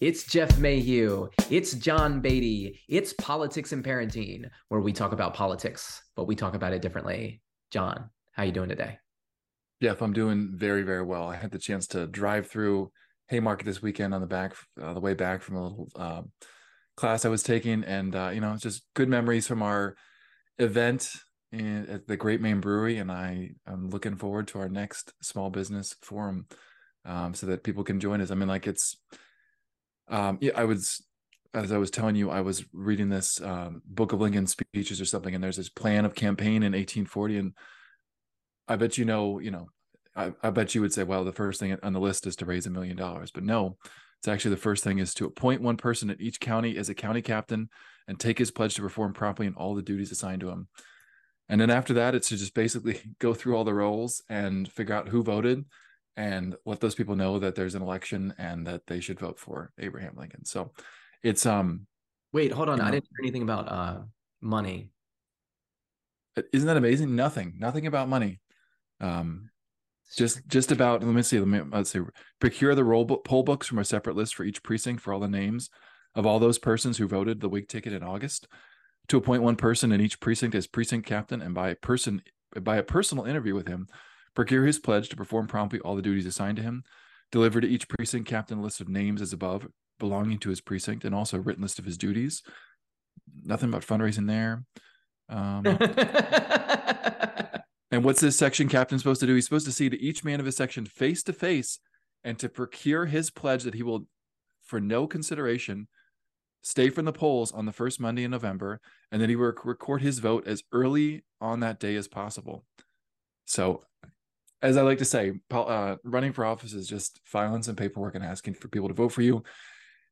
It's Jeff Mayhew. It's John Beatty. It's Politics and Parenting, where we talk about politics, but we talk about it differently. John, how you doing today? Jeff, I'm doing very, very well. I had the chance to drive through Haymarket this weekend on the back, uh, the way back from a little uh, class I was taking, and uh, you know, just good memories from our event in, at the Great Main Brewery, and I am looking forward to our next small business forum, um, so that people can join us. I mean, like it's um, yeah, I was as I was telling you, I was reading this um, Book of Lincoln speeches or something, and there's this plan of campaign in 1840, and I bet you know, you know, I, I bet you would say, well, the first thing on the list is to raise a million dollars, but no, it's actually the first thing is to appoint one person in each county as a county captain and take his pledge to perform properly in all the duties assigned to him. And then after that, it's to just basically go through all the rolls and figure out who voted and let those people know that there's an election and that they should vote for Abraham Lincoln. So it's um wait, hold on. You know, I didn't hear anything about uh money. Isn't that amazing? Nothing. Nothing about money. Um just just about let me see let me let's see procure the roll book, poll books from a separate list for each precinct for all the names of all those persons who voted the Whig ticket in August to appoint one person in each precinct as precinct captain and by a person by a personal interview with him procure his pledge to perform promptly all the duties assigned to him, deliver to each precinct captain a list of names as above belonging to his precinct, and also a written list of his duties. Nothing about fundraising there. Um, and what's this section captain supposed to do? He's supposed to see to each man of his section face to face and to procure his pledge that he will, for no consideration, stay from the polls on the first Monday in November, and that he will record his vote as early on that day as possible. So as I like to say, uh, running for office is just filing some paperwork and asking for people to vote for you.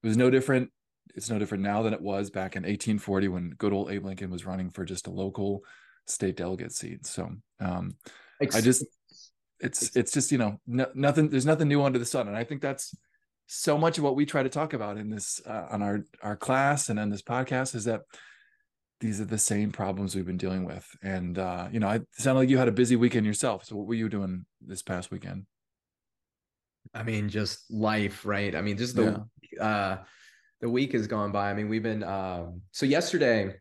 It was no different. It's no different now than it was back in 1840 when good old Abe Lincoln was running for just a local state delegate seat. So um, I just, it's it's just you know no, nothing. There's nothing new under the sun, and I think that's so much of what we try to talk about in this uh, on our our class and on this podcast is that these are the same problems we've been dealing with. And uh, you know, it sounded like you had a busy weekend yourself. So what were you doing this past weekend? I mean, just life, right? I mean, just the yeah. uh the week has gone by. I mean, we've been um so yesterday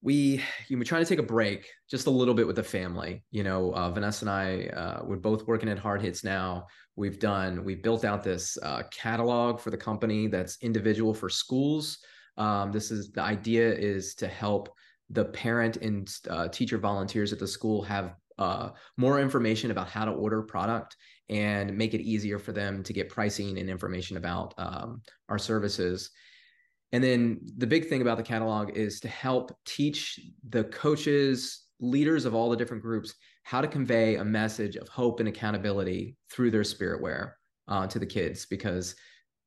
we you know, were trying to take a break just a little bit with the family you know uh, vanessa and i uh, we're both working at hard hits now we've done we've built out this uh, catalog for the company that's individual for schools um, this is the idea is to help the parent and uh, teacher volunteers at the school have uh, more information about how to order product and make it easier for them to get pricing and information about um, our services. And then the big thing about the catalog is to help teach the coaches, leaders of all the different groups how to convey a message of hope and accountability through their spiritware uh, to the kids because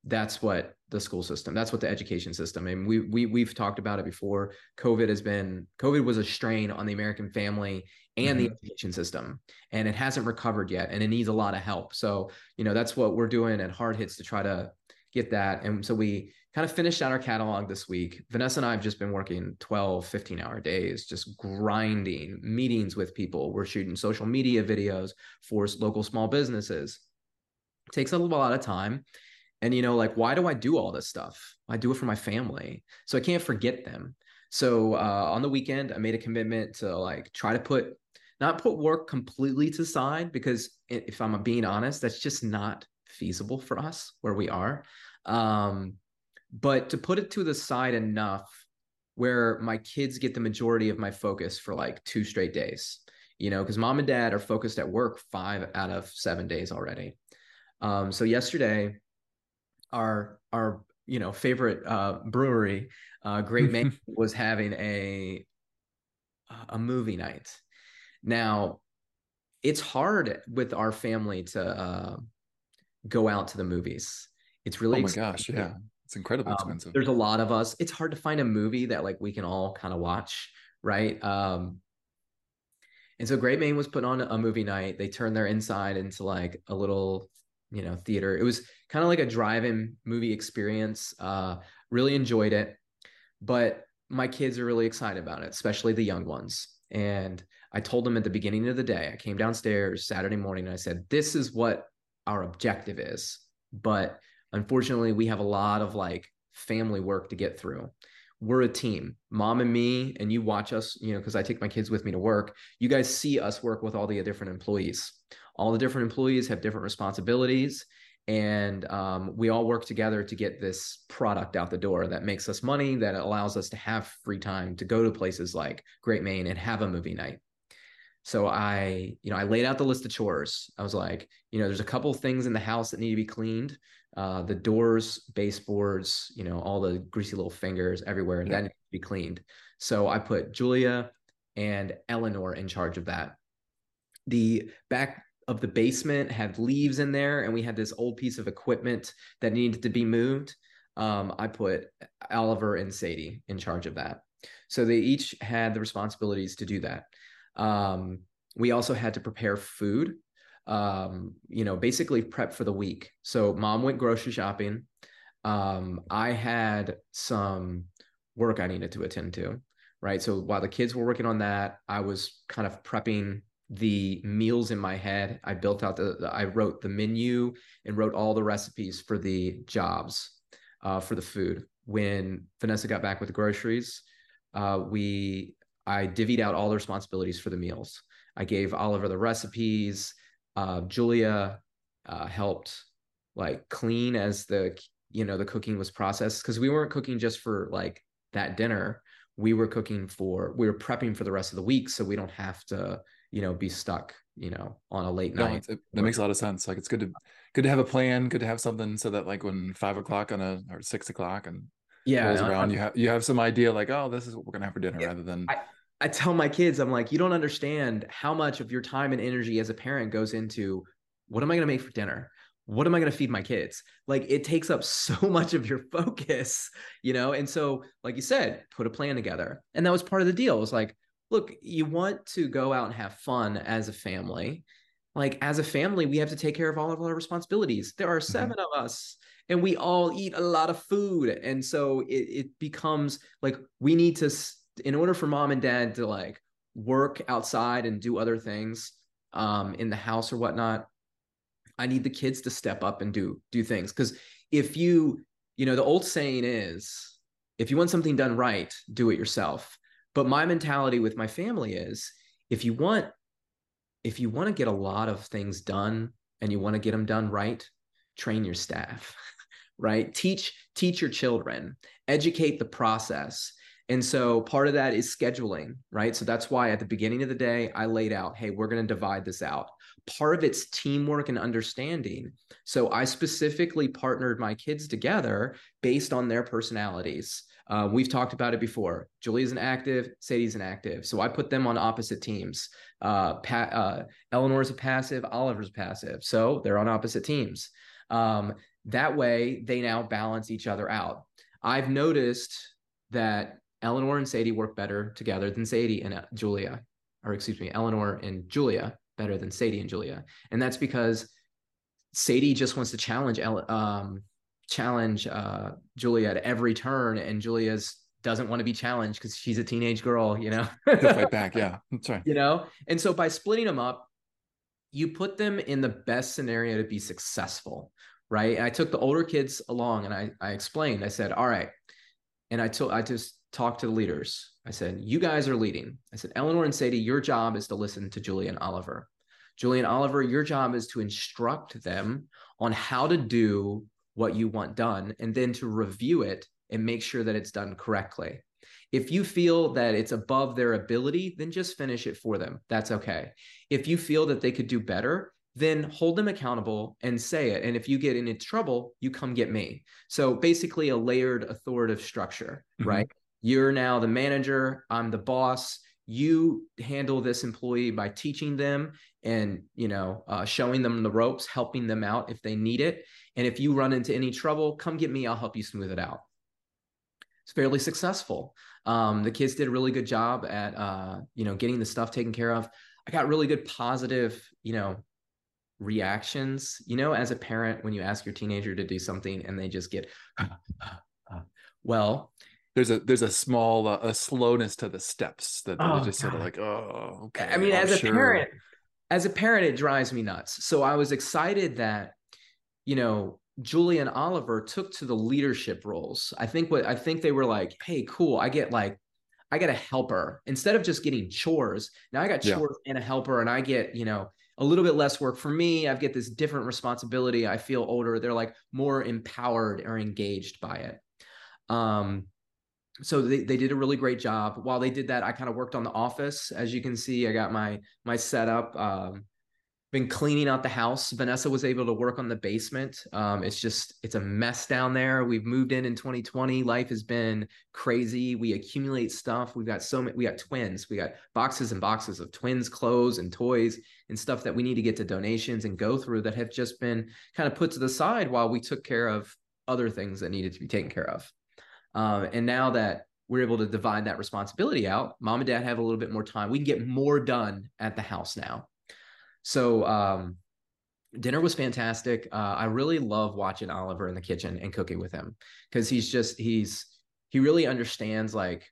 that's what the school system that's what the education system and we, we we've talked about it before. Covid has been covid was a strain on the american family and mm-hmm. the education system and it hasn't recovered yet and it needs a lot of help. So you know that's what we're doing at hard hits to try to get that and so we kind of finished out our catalog this week. Vanessa and i have just been working 12 15 hour days just grinding meetings with people. We're shooting social media videos for local small businesses. It takes a lot of time and you know like why do i do all this stuff? I do it for my family so i can't forget them. So uh, on the weekend i made a commitment to like try to put not put work completely to side because if i'm being honest that's just not feasible for us where we are. Um, but to put it to the side enough where my kids get the majority of my focus for like two straight days you know because mom and dad are focused at work five out of seven days already. Um, so yesterday our our you know favorite uh, brewery, uh, Great Maine, was having a a movie night. Now, it's hard with our family to uh, go out to the movies. It's really oh my expensive. gosh, yeah, it's incredibly um, expensive. There's a lot of us. It's hard to find a movie that like we can all kind of watch, right? Um, and so Great Maine was put on a movie night. They turned their inside into like a little you know theater. It was kind of like a drive-in movie experience uh really enjoyed it but my kids are really excited about it especially the young ones. And i told them at the beginning of the day i came downstairs saturday morning and i said this is what our objective is. But unfortunately we have a lot of like family work to get through. We're a team. Mom and me and you watch us you know because i take my kids with me to work. You guys see us work with all the different employees all the different employees have different responsibilities and um, we all work together to get this product out the door that makes us money that allows us to have free time to go to places like great maine and have a movie night. So i you know i laid out the list of chores. I was like you know there's a couple things in the house that need to be cleaned uh, the doors baseboards you know all the greasy little fingers everywhere yeah. that needs to be cleaned. So i put julia and eleanor in charge of that. The back of the basement had leaves in there and we had this old piece of equipment that needed to be moved. Um, i put oliver and sadie in charge of that. So they each had the responsibilities to do that. Um, we also had to prepare food um, you know basically prep for the week. So mom went grocery shopping. Um, i had some work i needed to attend to right? So while the kids were working on that i was kind of prepping the meals in my head. I built out the, I wrote the menu and wrote all the recipes for the jobs uh, for the food. When Vanessa got back with the groceries, uh, we I divvied out all the responsibilities for the meals. I gave Oliver the recipes. Uh, Julia uh, helped like clean as the you know the cooking was processed because we weren't cooking just for like that dinner. We were cooking for we were prepping for the rest of the week, so we don't have to you know be stuck you know on a late no, night it, that makes a lot of sense like it's good to good to have a plan good to have something so that like when five o'clock on a or six o'clock and yeah rolls around you have you have some idea like oh this is what we're gonna have for dinner yeah, rather than I, I tell my kids i'm like you don't understand how much of your time and energy as a parent goes into what am i gonna make for dinner what am I going to feed my kids? Like it takes up so much of your focus, you know? And so, like you said, put a plan together. And that was part of the deal. It was like, look, you want to go out and have fun as a family. Like as a family, we have to take care of all of our responsibilities. There are mm-hmm. 7 mm-hmm. of us and we all eat a lot of food. And so it, it becomes like we need to, in order for mom and dad to like work outside and do other things um, in the house or whatnot, I need the kids to step up and do do things. Because if you, you know, the old saying is, if you want something done right, do it yourself. But my mentality with my family is if you want if you want to get a lot of things done and you want to get them done right, train your staff, right? Teach teach your children, educate the process. And so part of that is scheduling, right? So that's why at the beginning of the day, I laid out, hey, we're going to divide this out. Part of it's teamwork and understanding. So I specifically partnered my kids together based on their personalities. Uh, we've talked about it before. Julie's an active, Sadie's an active. So I put them on opposite teams. Uh, pa- uh, Eleanor's a passive, Oliver's passive. So they're on opposite teams. Um, that way, they now balance each other out. I've noticed that Eleanor and Sadie work better together than Sadie and uh, Julia, or excuse me, Eleanor and Julia better than Sadie and Julia. And that's because Sadie just wants to challenge um, challenge uh, Julia at every turn, and Julia's doesn't want to be challenged because she's a teenage girl, you know. fight back, yeah, that's right. You know, and so by splitting them up, you put them in the best scenario to be successful, right? And I took the older kids along, and I I explained. I said, all right, and I told I just talked to the leaders. I said, you guys are leading. I said, Eleanor and Sadie, your job is to listen to Julia and Oliver. Julia and Oliver, your job is to instruct them on how to do what you want done and then to review it and make sure that it's done correctly. If you feel that it's above their ability, then just finish it for them. That's okay. If you feel that they could do better, then hold them accountable and say it. And if you get into trouble, you come get me. So basically, a layered authoritative structure, mm-hmm. right? You're now the manager, I'm the boss. You handle this employee by teaching them and you know uh, showing them the ropes, helping them out if they need it, and if you run into any trouble, come get me. I'll help you smooth it out. It's fairly successful. Um, the kids did a really good job at, uh, you know, getting the stuff taken care of. I got really good positive, you know, reactions. You know, as a parent, when you ask your teenager to do something and they just get, well, there's a there's a small uh, a slowness to the steps that oh, just God. sort of like oh okay. I mean, I'm as sure. a parent, as a parent, it drives me nuts. So I was excited that you know, Julie and Oliver took to the leadership roles. I think what I think they were like, hey, cool, I get like I get a helper instead of just getting chores. Now I got chores yeah. and a helper, and I get, you know, a little bit less work for me. I've get this different responsibility. I feel older. They're like more empowered or engaged by it. Um, so they, they did a really great job. While they did that, I kind of worked on the office. As you can see, I got my my setup. Um, been cleaning out the house. Vanessa was able to work on the basement. Um, it's just it's a mess down there. We've moved in in 2020. Life has been crazy. We accumulate stuff. We've got so many. We got twins. We got boxes and boxes of twins clothes and toys and stuff that we need to get to donations and go through that have just been kind of put to the side while we took care of other things that needed to be taken care of. Um, and now that we're able to divide that responsibility out, mom and dad have a little bit more time. We can get more done at the house now so um, dinner was fantastic. Uh, I really love watching Oliver in the kitchen and cooking with him because he's just he's he really understands like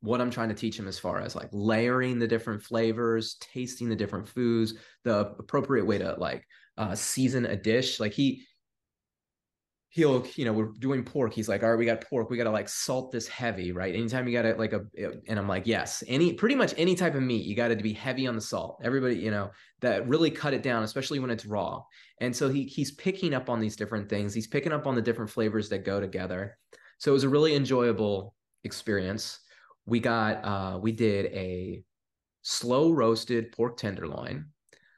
what I'm trying to teach him as far as like layering the different flavors, tasting the different foods, the appropriate way to like uh, season a dish. Like he he'll you know we're doing pork. He's like all right we got pork. We got to like salt this heavy right? Anytime you got to like a and i'm like yes. Any pretty much any type of meat you got to be heavy on the salt. Everybody you know that really cut it down especially when it's raw. And so he he's picking up on these different things. He's picking up on the different flavors that go together. So it was a really enjoyable experience. We got uh we did a slow roasted pork tenderloin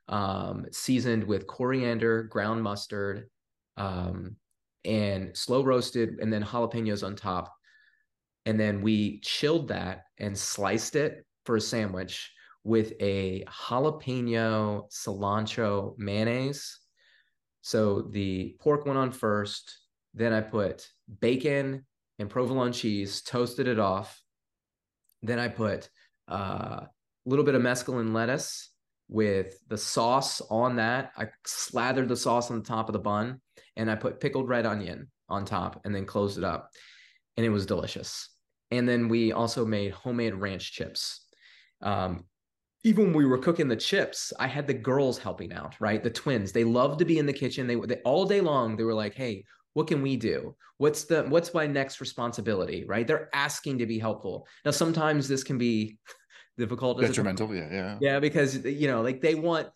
um seasoned with coriander ground mustard um and slow roasted and then jalapenos on top. And then we chilled that and sliced it for a sandwich with a jalapeno cilantro mayonnaise. So the pork went on first. Then I put bacon and provolone cheese, toasted it off. Then I put uh, a little bit of mesclun lettuce with the sauce on that. I slathered the sauce on the top of the bun and I put pickled red onion on top and then closed it up. And it was delicious. And then we also made homemade ranch chips. Um, even when we were cooking the chips, I had the girls helping out, right? The twins, they love to be in the kitchen. They, they all day long, they were like, hey, what can we do what's the what's my next responsibility right they're asking to be helpful now sometimes this can be difficult detrimental yeah yeah yeah because you know like they want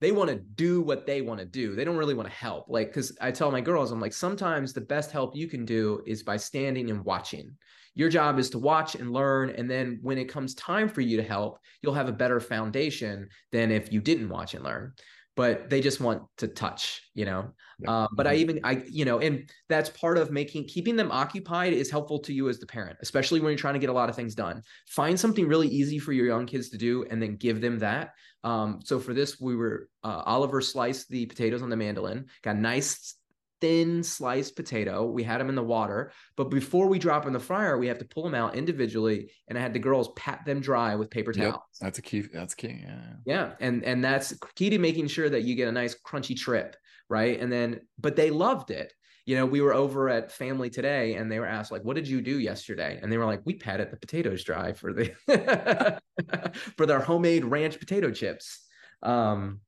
they want to do what they want to do. They don't really want to help. Like, because I tell my girls, I'm like, sometimes the best help you can do is by standing and watching. Your job is to watch and learn. And then when it comes time for you to help, you'll have a better foundation than if you didn't watch and learn. But they just want to touch, you know. Yeah. Uh, but I mm-hmm. even I, you know, and that's part of making keeping them occupied is helpful to you as the parent, especially when you're trying to get a lot of things done. Find something really easy for your young kids to do, and then give them that um, so for this, we were uh, Oliver sliced the potatoes on the mandolin, got nice thin sliced potato. We had them in the water, but before we drop in the fryer, we have to pull them out individually, and I had the girls pat them dry with paper towels. Yep, that's a key. That's key. Yeah. Yeah, and and that's key to making sure that you get a nice crunchy trip, right? And then, but they loved it you know, we were over at family today and they were asked like, what did you do yesterday? And they were like, we patted the potatoes dry for the, for their homemade ranch potato chips. Um,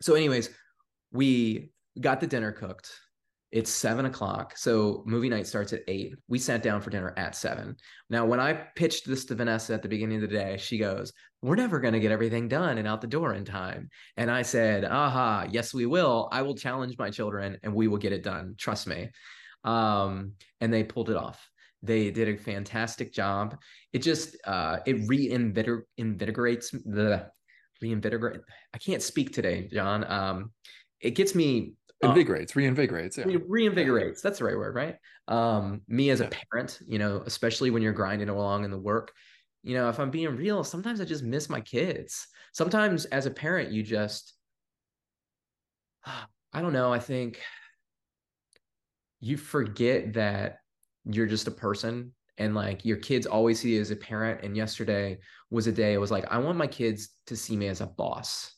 so anyways, we got the dinner cooked. It's seven o'clock. So movie night starts at eight. We sat down for dinner at seven. Now, when I pitched this to Vanessa at the beginning of the day, she goes, We're never going to get everything done and out the door in time. And I said, Aha, yes, we will. I will challenge my children and we will get it done. Trust me. Um, and they pulled it off. They did a fantastic job. It just uh, it reinvigorates the reinvigorate. I can't speak today, John. Um, it gets me uh, invigorates reinvigorates yeah. reinvigorates that's the right word right? Um me as yeah. a parent you know especially when you're grinding along in the work you know if i'm being real sometimes i just miss my kids. Sometimes as a parent you just i don't know i think you forget that you're just a person and like your kids always see you as a parent. And yesterday was a day it was like i want my kids to see me as a boss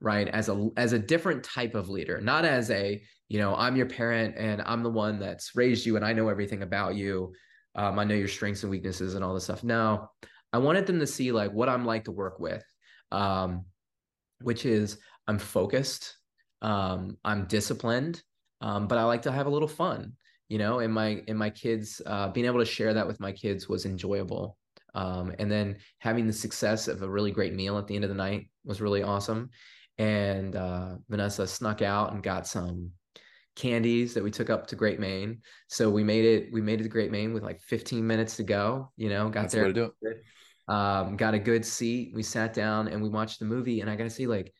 right as a as a different type of leader not as a you know i'm your parent and i'm the one that's raised you and i know everything about you um, i know your strengths and weaknesses and all this stuff no i wanted them to see like what i'm like to work with um, which is i'm focused um, i'm disciplined um, but I like to have a little fun, you know. And my and my kids uh, being able to share that with my kids was enjoyable. Um, and then having the success of a really great meal at the end of the night was really awesome. And uh, Vanessa snuck out and got some candies that we took up to Great Maine. So we made it. We made it to Great Maine with like 15 minutes to go. You know, got That's there. Um, got a good seat. We sat down and we watched the movie. And I gotta say, like,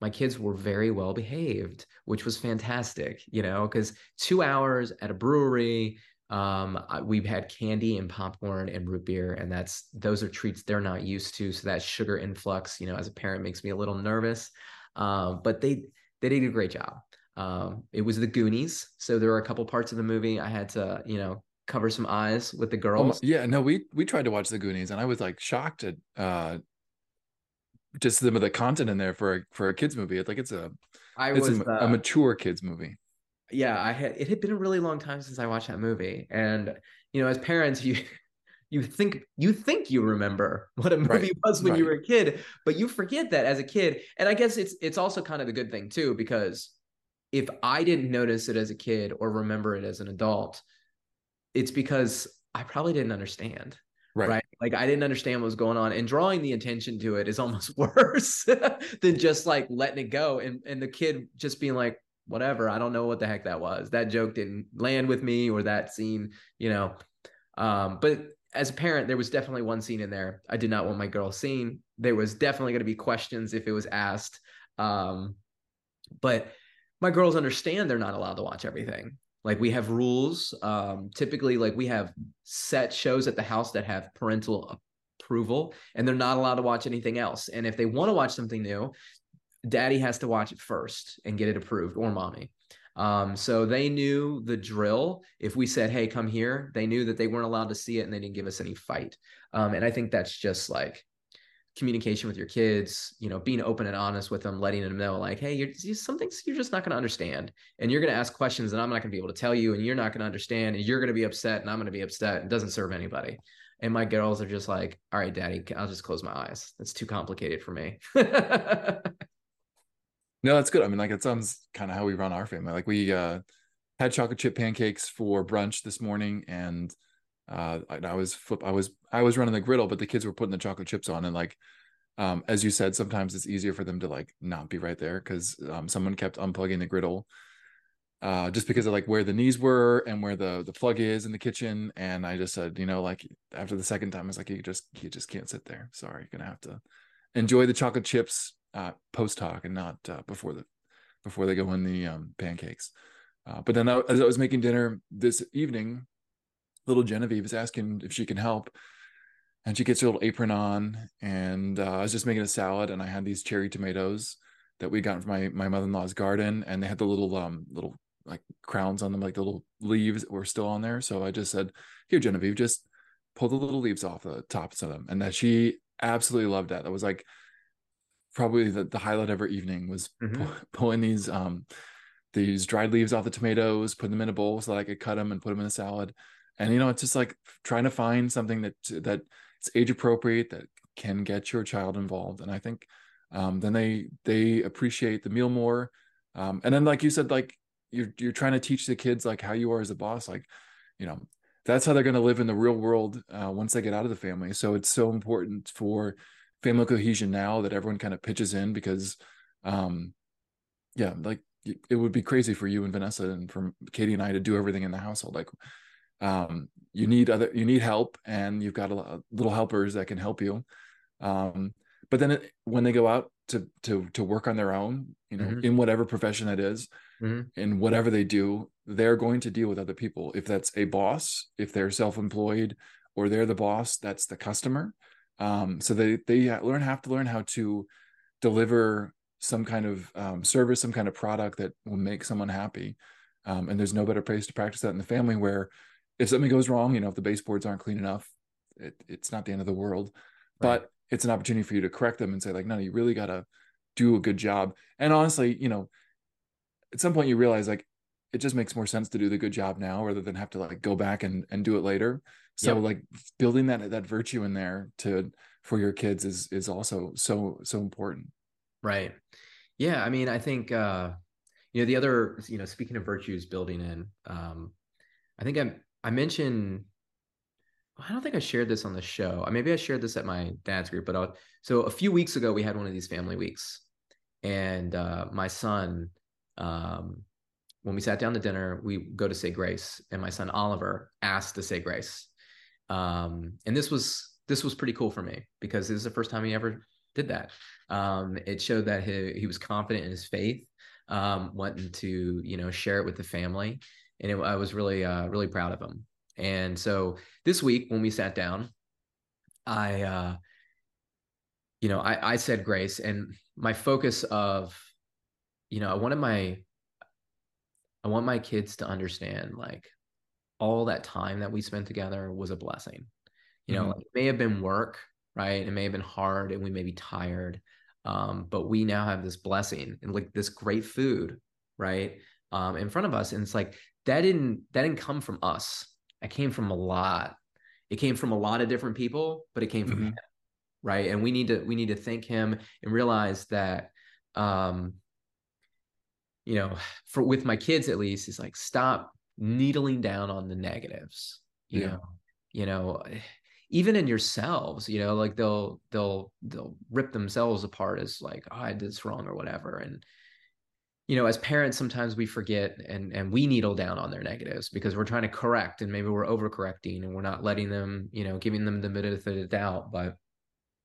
my kids were very well behaved, which was fantastic. You know, because two hours at a brewery. Um, we've had candy and popcorn and root beer, and that's those are treats they're not used to. So that sugar influx, you know, as a parent, makes me a little nervous. Um, but they they did a great job. Um, it was the Goonies, so there were a couple parts of the movie I had to, you know, cover some eyes with the oh girls. Oh, yeah, no, we we tried to watch the Goonies, and I was like shocked at uh, just some of the content in there for a, for a kids movie. It's like it's a I it's was, a, uh, a mature kids movie. Yeah, I had it had been a really long time since I watched that movie, and you know, as parents, you you think you think you remember what a movie right, was when right. you were a kid, but you forget that as a kid. And I guess it's it's also kind of a good thing too, because if I didn't notice it as a kid or remember it as an adult, it's because I probably didn't understand. Right. right. Like I didn't understand what was going on. And drawing the attention to it is almost worse than just like letting it go. And and the kid just being like, whatever, I don't know what the heck that was. That joke didn't land with me or that scene, you know. Um, but as a parent, there was definitely one scene in there I did not want my girl seeing. There was definitely going to be questions if it was asked. Um, but my girls understand they're not allowed to watch everything. Like we have rules. Um, typically, like we have set shows at the house that have parental approval, and they're not allowed to watch anything else. And if they want to watch something new, daddy has to watch it first and get it approved, or mommy. Um, so they knew the drill. If we said, "Hey, come here," they knew that they weren't allowed to see it, and they didn't give us any fight. Um, and I think that's just like communication with your kids, you know, being open and honest with them, letting them know like, hey, you're some things you're just not going to understand, and you're going to ask questions, and I'm not going to be able to tell you, and you're not going to understand, and you're going to be upset, and I'm going to be upset. It doesn't serve anybody. And my girls are just like, all right, daddy, I'll just close my eyes. That's too complicated for me. no, that's good. I mean, like it sounds kind of how we run our family. Like we uh had chocolate chip pancakes for brunch this morning and uh, I, I, was flip, I was I was running the griddle, but the kids were putting the chocolate chips on, and like, um, as you said, sometimes it's easier for them to like not be right there because um, someone kept unplugging the griddle, uh, just because of like where the knees were and where the the plug is in the kitchen, and I just said, you know, like after the second time, I was like, you just you just can't sit there. Sorry, you're gonna have to enjoy the chocolate chips uh, post hoc and not uh, before the before they go in the um, pancakes. Uh, but then I, as I was making dinner this evening, little Genevieve is asking if she can help. And she gets her little apron on. And uh, I was just making a salad and I had these cherry tomatoes that we got from my, my mother-in-law's garden. And they had the little, um, little like crowns on them, like the little leaves were still on there. So I just said, here, Genevieve, just pull the little leaves off the tops of them. And that she absolutely loved that. That was like probably the, the highlight of her evening was mm-hmm. pu- pulling these, um, these dried leaves off the tomatoes, putting them in a bowl so that I could cut them and put them in a salad. And you know it's just like trying to find something that that it's age appropriate that can get your child involved. And i think um, then they they appreciate the meal more. Um, and then like you said like you're you're trying to teach the kids like how you are as a boss like you know that's how they're going to live in the real world uh, once they get out of the family. So it's so important for family cohesion now that everyone kind of pitches in because um yeah like it would be crazy for you and vanessa and for katie and i to do everything in the household like um, you need other you need help and you've got a lot, little helpers that can help you um, but then it, when they go out to to to work on their own you know mm-hmm. in whatever profession that is, mm-hmm. in whatever they do they're going to deal with other people if that's a boss if they're self-employed or they're the boss that's the customer um, so they they learn have to learn how to deliver some kind of um, service some kind of product that will make someone happy um, and there's no better place to practice that in the family where if something goes wrong, you know, if the baseboards aren't clean enough, it, it's not the end of the world. Right. But it's an opportunity for you to correct them and say, like, no, you really got to do a good job. And honestly, you know, at some point you realize like it just makes more sense to do the good job now rather than have to like go back and, and do it later. So yep. like building that that virtue in there to for your kids is is also so so important. Right. Yeah. I mean, I think uh you know the other you know speaking of virtues building in um i think i i mentioned I don't think I shared this on the show. Maybe I shared this at my dad's group, but I'll, so a few weeks ago we had one of these family weeks, and uh, my son, um, when we sat down to dinner, we go to say grace, and my son Oliver asked to say grace, um, and this was this was pretty cool for me because this is the first time he ever did that. Um, it showed that he he was confident in his faith, um, wanting to you know share it with the family, and it, I was really uh, really proud of him. And so this week when we sat down, I uh, you know I, I said grace, and my focus of you know I wanted my I want my kids to understand like all that time that we spent together was a blessing. You know, mm-hmm. it may have been work, right? It may have been hard and we may be tired. Um, but we now have this blessing and like this great food, right? Um, in front of us. And it's like that didn't that didn't come from us. It came from a lot. It came from a lot of different people, but it came from mm-hmm. him. Right. And we need to we need to thank him and realize that um, you know, for with my kids at least, is like stop needling down on the negatives. You yeah. know, you know, eh, even in yourselves, you know, like they'll they'll they'll rip themselves apart as like, oh, I did this wrong or whatever. And you know, as parents, sometimes we forget and and we needle down on their negatives because we're trying to correct and maybe we're overcorrecting and we're not letting them, you know, giving them the benefit of the doubt. But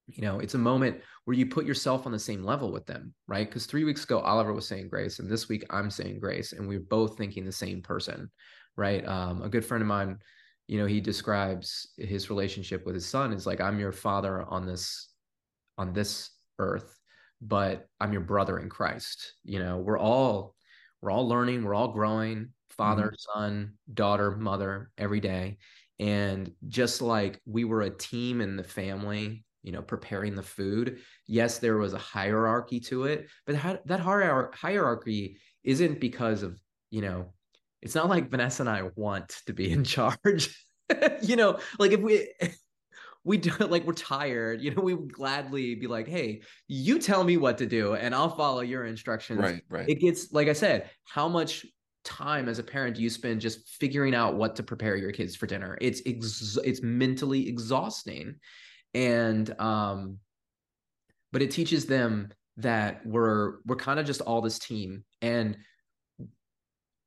you know, it's a moment where you put yourself on the same level with them, right? Because three weeks ago, Oliver was saying grace, and this week I'm saying grace, and we're both thinking the same person, right? Um, a good friend of mine, you know, he describes his relationship with his son is like, I'm your father on this, on this earth, but I'm your brother in Christ. You know, we're all, we're all learning, we're all growing, father, mm-hmm. son, daughter, mother, every day. And just like we were a team in the family you know preparing the food yes there was a hierarchy to it but that hierarchy isn't because of you know it's not like vanessa and i want to be in charge. You know like if we we do it like we're tired you know we would gladly be like hey you tell me what to do and i'll follow your instructions. Right right. It gets like i said how much time as a parent do you spend just figuring out what to prepare your kids for dinner? It's ex- it's mentally exhausting and um but it teaches them that we're we're kind of just all this team and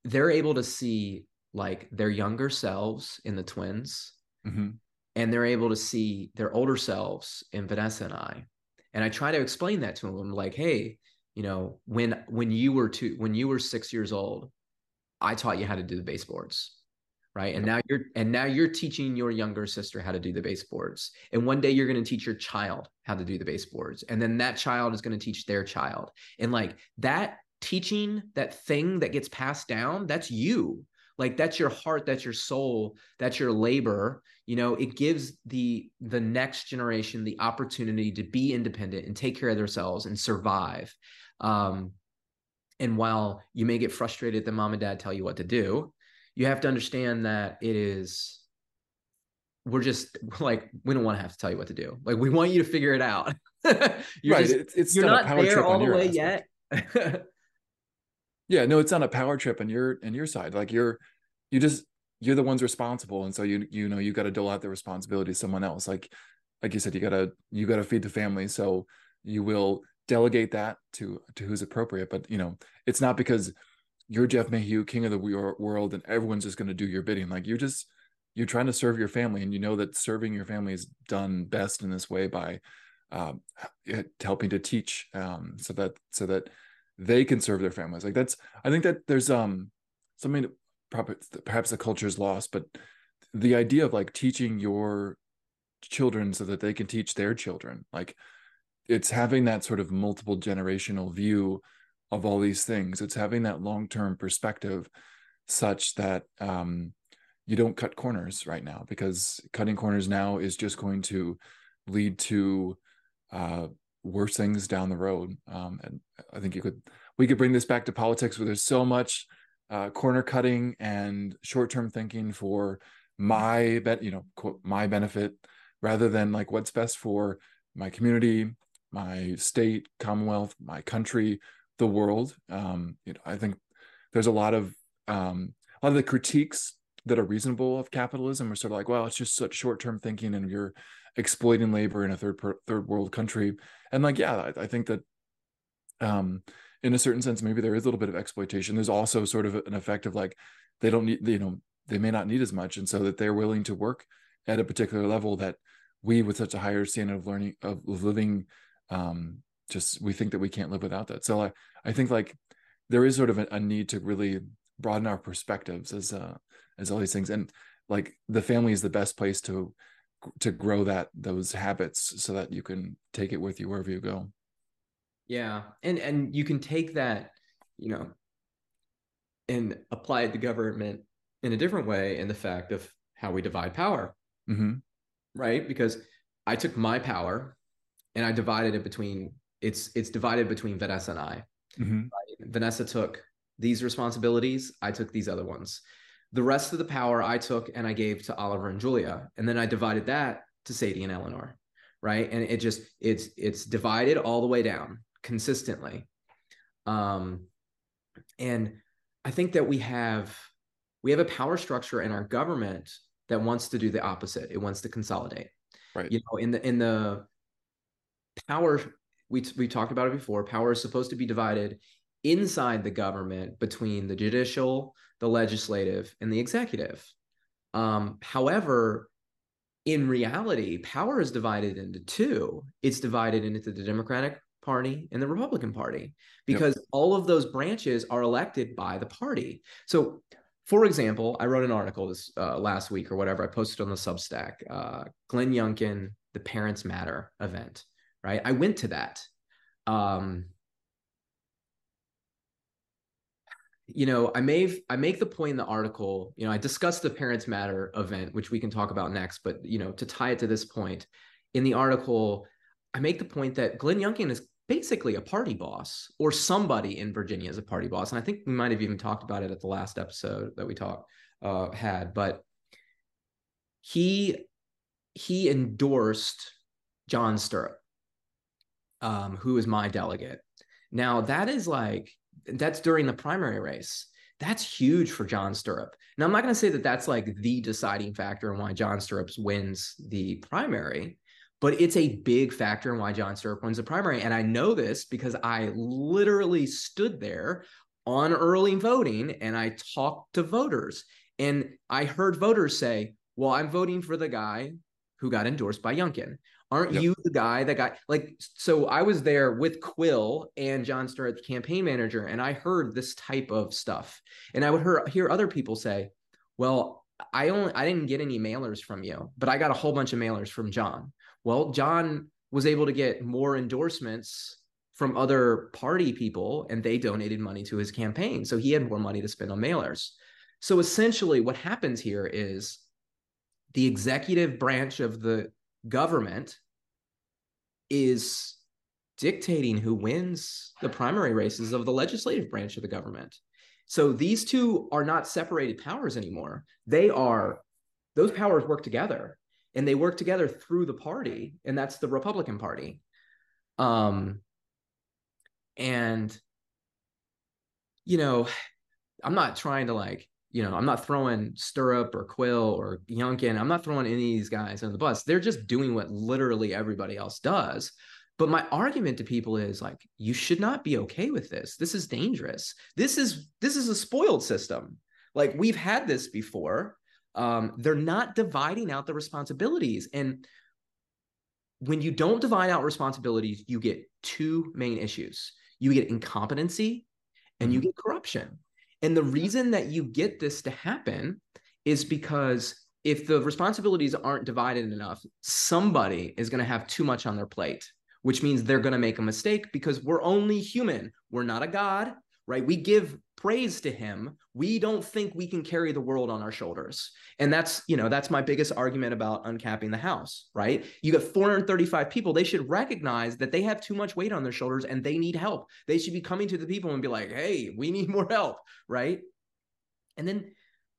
they're able to see like their younger selves in the twins mm-hmm. and they're able to see their older selves in vanessa and i and i try to explain that to them like hey you know when when you were two when you were six years old i taught you how to do the baseboards right? And now you're and now you're teaching your younger sister how to do the baseboards and one day you're going to teach your child how to do the baseboards and then that child is going to teach their child. And like that teaching that thing that gets passed down that's you. Like that's your heart that's your soul that's your labor. You know it gives the the next generation the opportunity to be independent and take care of themselves and survive. Um and while you may get frustrated that mom and dad tell you what to do you have to understand that it is we're just like we don't want to have to tell you what to do. Like we want you to figure it out. You're right just, it's, it's you're not there all the way aspect. yet. yeah no it's not a power trip on your on your side. Like you're you just you're the ones responsible and so you you know you got to dole out the responsibility to someone else. Like like you said you gotta you gotta feed the family so you will delegate that to to who's appropriate. But you know it's not because you're Jeff Mayhew, king of the world, and everyone's just going to do your bidding. Like you're just you're trying to serve your family, and you know that serving your family is done best in this way by um, helping to teach, um, so that so that they can serve their families. Like that's I think that there's um something probably perhaps the culture is lost, but the idea of like teaching your children so that they can teach their children, like it's having that sort of multiple generational view of all these things. It's having that long term perspective such that um, you don't cut corners right now because cutting corners now is just going to lead to uh, worse things down the road. Um, and I think you could we could bring this back to politics where there's so much uh, corner cutting and short term thinking for my bet you know quote, my benefit rather than like what's best for my community my state commonwealth my country the world. Um, you know, I think there's a lot of um, a lot of the critiques that are reasonable of capitalism are sort of like, well, it's just such short-term thinking, and you're exploiting labor in a third per, third world country. And like, yeah, I, I think that um, in a certain sense, maybe there is a little bit of exploitation. There's also sort of an effect of like they don't need, you know, they may not need as much, and so that they're willing to work at a particular level that we, with such a higher standard of learning of living, um, just we think that we can't live without that. So I, I think like there is sort of a, a need to really broaden our perspectives as uh as all these things. And like the family is the best place to to grow that those habits so that you can take it with you wherever you go. Yeah. And and you can take that you know and apply it to government in a different way in the fact of how we divide power. Mm-hmm. right? Because i took my power and i divided it between it's it's divided between vanessa and i mm-hmm. right? vanessa took these responsibilities i took these other ones the rest of the power I took and I gave to Oliver and Julia. And then I divided that to Sadie and Eleanor. Right. And it just it's it's divided all the way down consistently. Um and I think that we have we have a power structure in our government that wants to do the opposite. It wants to consolidate. Right. You know, in the in the power we we talked about it before, power is supposed to be divided inside the government between the judicial, the legislative, and the executive. Um, however, in reality, power is divided into two. It's divided into the Democratic Party and the Republican Party because yep. all of those branches are elected by the party. So, for example, I wrote an article this uh, last week or whatever. I posted on the Substack, uh, Glenn Youngkin, the Parents Matter event. Right, I went to that. Um, you know, I may I make the point in the article, you know, I discussed the Parents Matter event, which we can talk about next, but you know, to tie it to this point, in the article, I make the point that Glenn Youngkin is basically a party boss or somebody in Virginia is a party boss. And I think we might have even talked about it at the last episode that we talked uh, had, but he he endorsed John Stirrup, um, who is my delegate. Now that is like that's during the primary race. That's huge for John Stirrup. Now, I'm not going to say that that's like the deciding factor in why John Stirrup wins the primary, but it's a big factor in why John Stirrup wins the primary. And I know this because I literally stood there on early voting and I talked to voters. And I heard voters say, well, I'm voting for the guy who got endorsed by Youngkin. Aren't yep. you the guy that got like? So I was there with Quill and John the campaign manager, and I heard this type of stuff. And I would hear, hear other people say, "Well, I only I didn't get any mailers from you, but I got a whole bunch of mailers from John." Well, John was able to get more endorsements from other party people, and they donated money to his campaign, so he had more money to spend on mailers. So essentially, what happens here is the executive branch of the government is dictating who wins the primary races of the legislative branch of the government. So these two are not separated powers anymore. They are, those powers work together and they work together through the party, and that's the Republican Party. Um, and, you know, I'm not trying to like you know, I'm not throwing Stirrup or Quill or Youngkin. I'm not throwing any of these guys under the bus. They're just doing what literally everybody else does. But my argument to people is like, you should not be okay with this. This is dangerous. This is this is a spoiled system. Like we've had this before. Um, they're not dividing out the responsibilities. And when you don't divide out responsibilities, you get two main issues. You get incompetency and you mm-hmm. get corruption. And the reason that you get this to happen is because if the responsibilities aren't divided enough, somebody is going to have too much on their plate, which means they're going to make a mistake because we're only human. We're not a god, right? We give praise to him, we don't think we can carry the world on our shoulders. And that's, you know, that's my biggest argument about uncapping the house, right? You got 435 people, they should recognize that they have too much weight on their shoulders and they need help. They should be coming to the people and be like, "Hey, we need more help," right? And then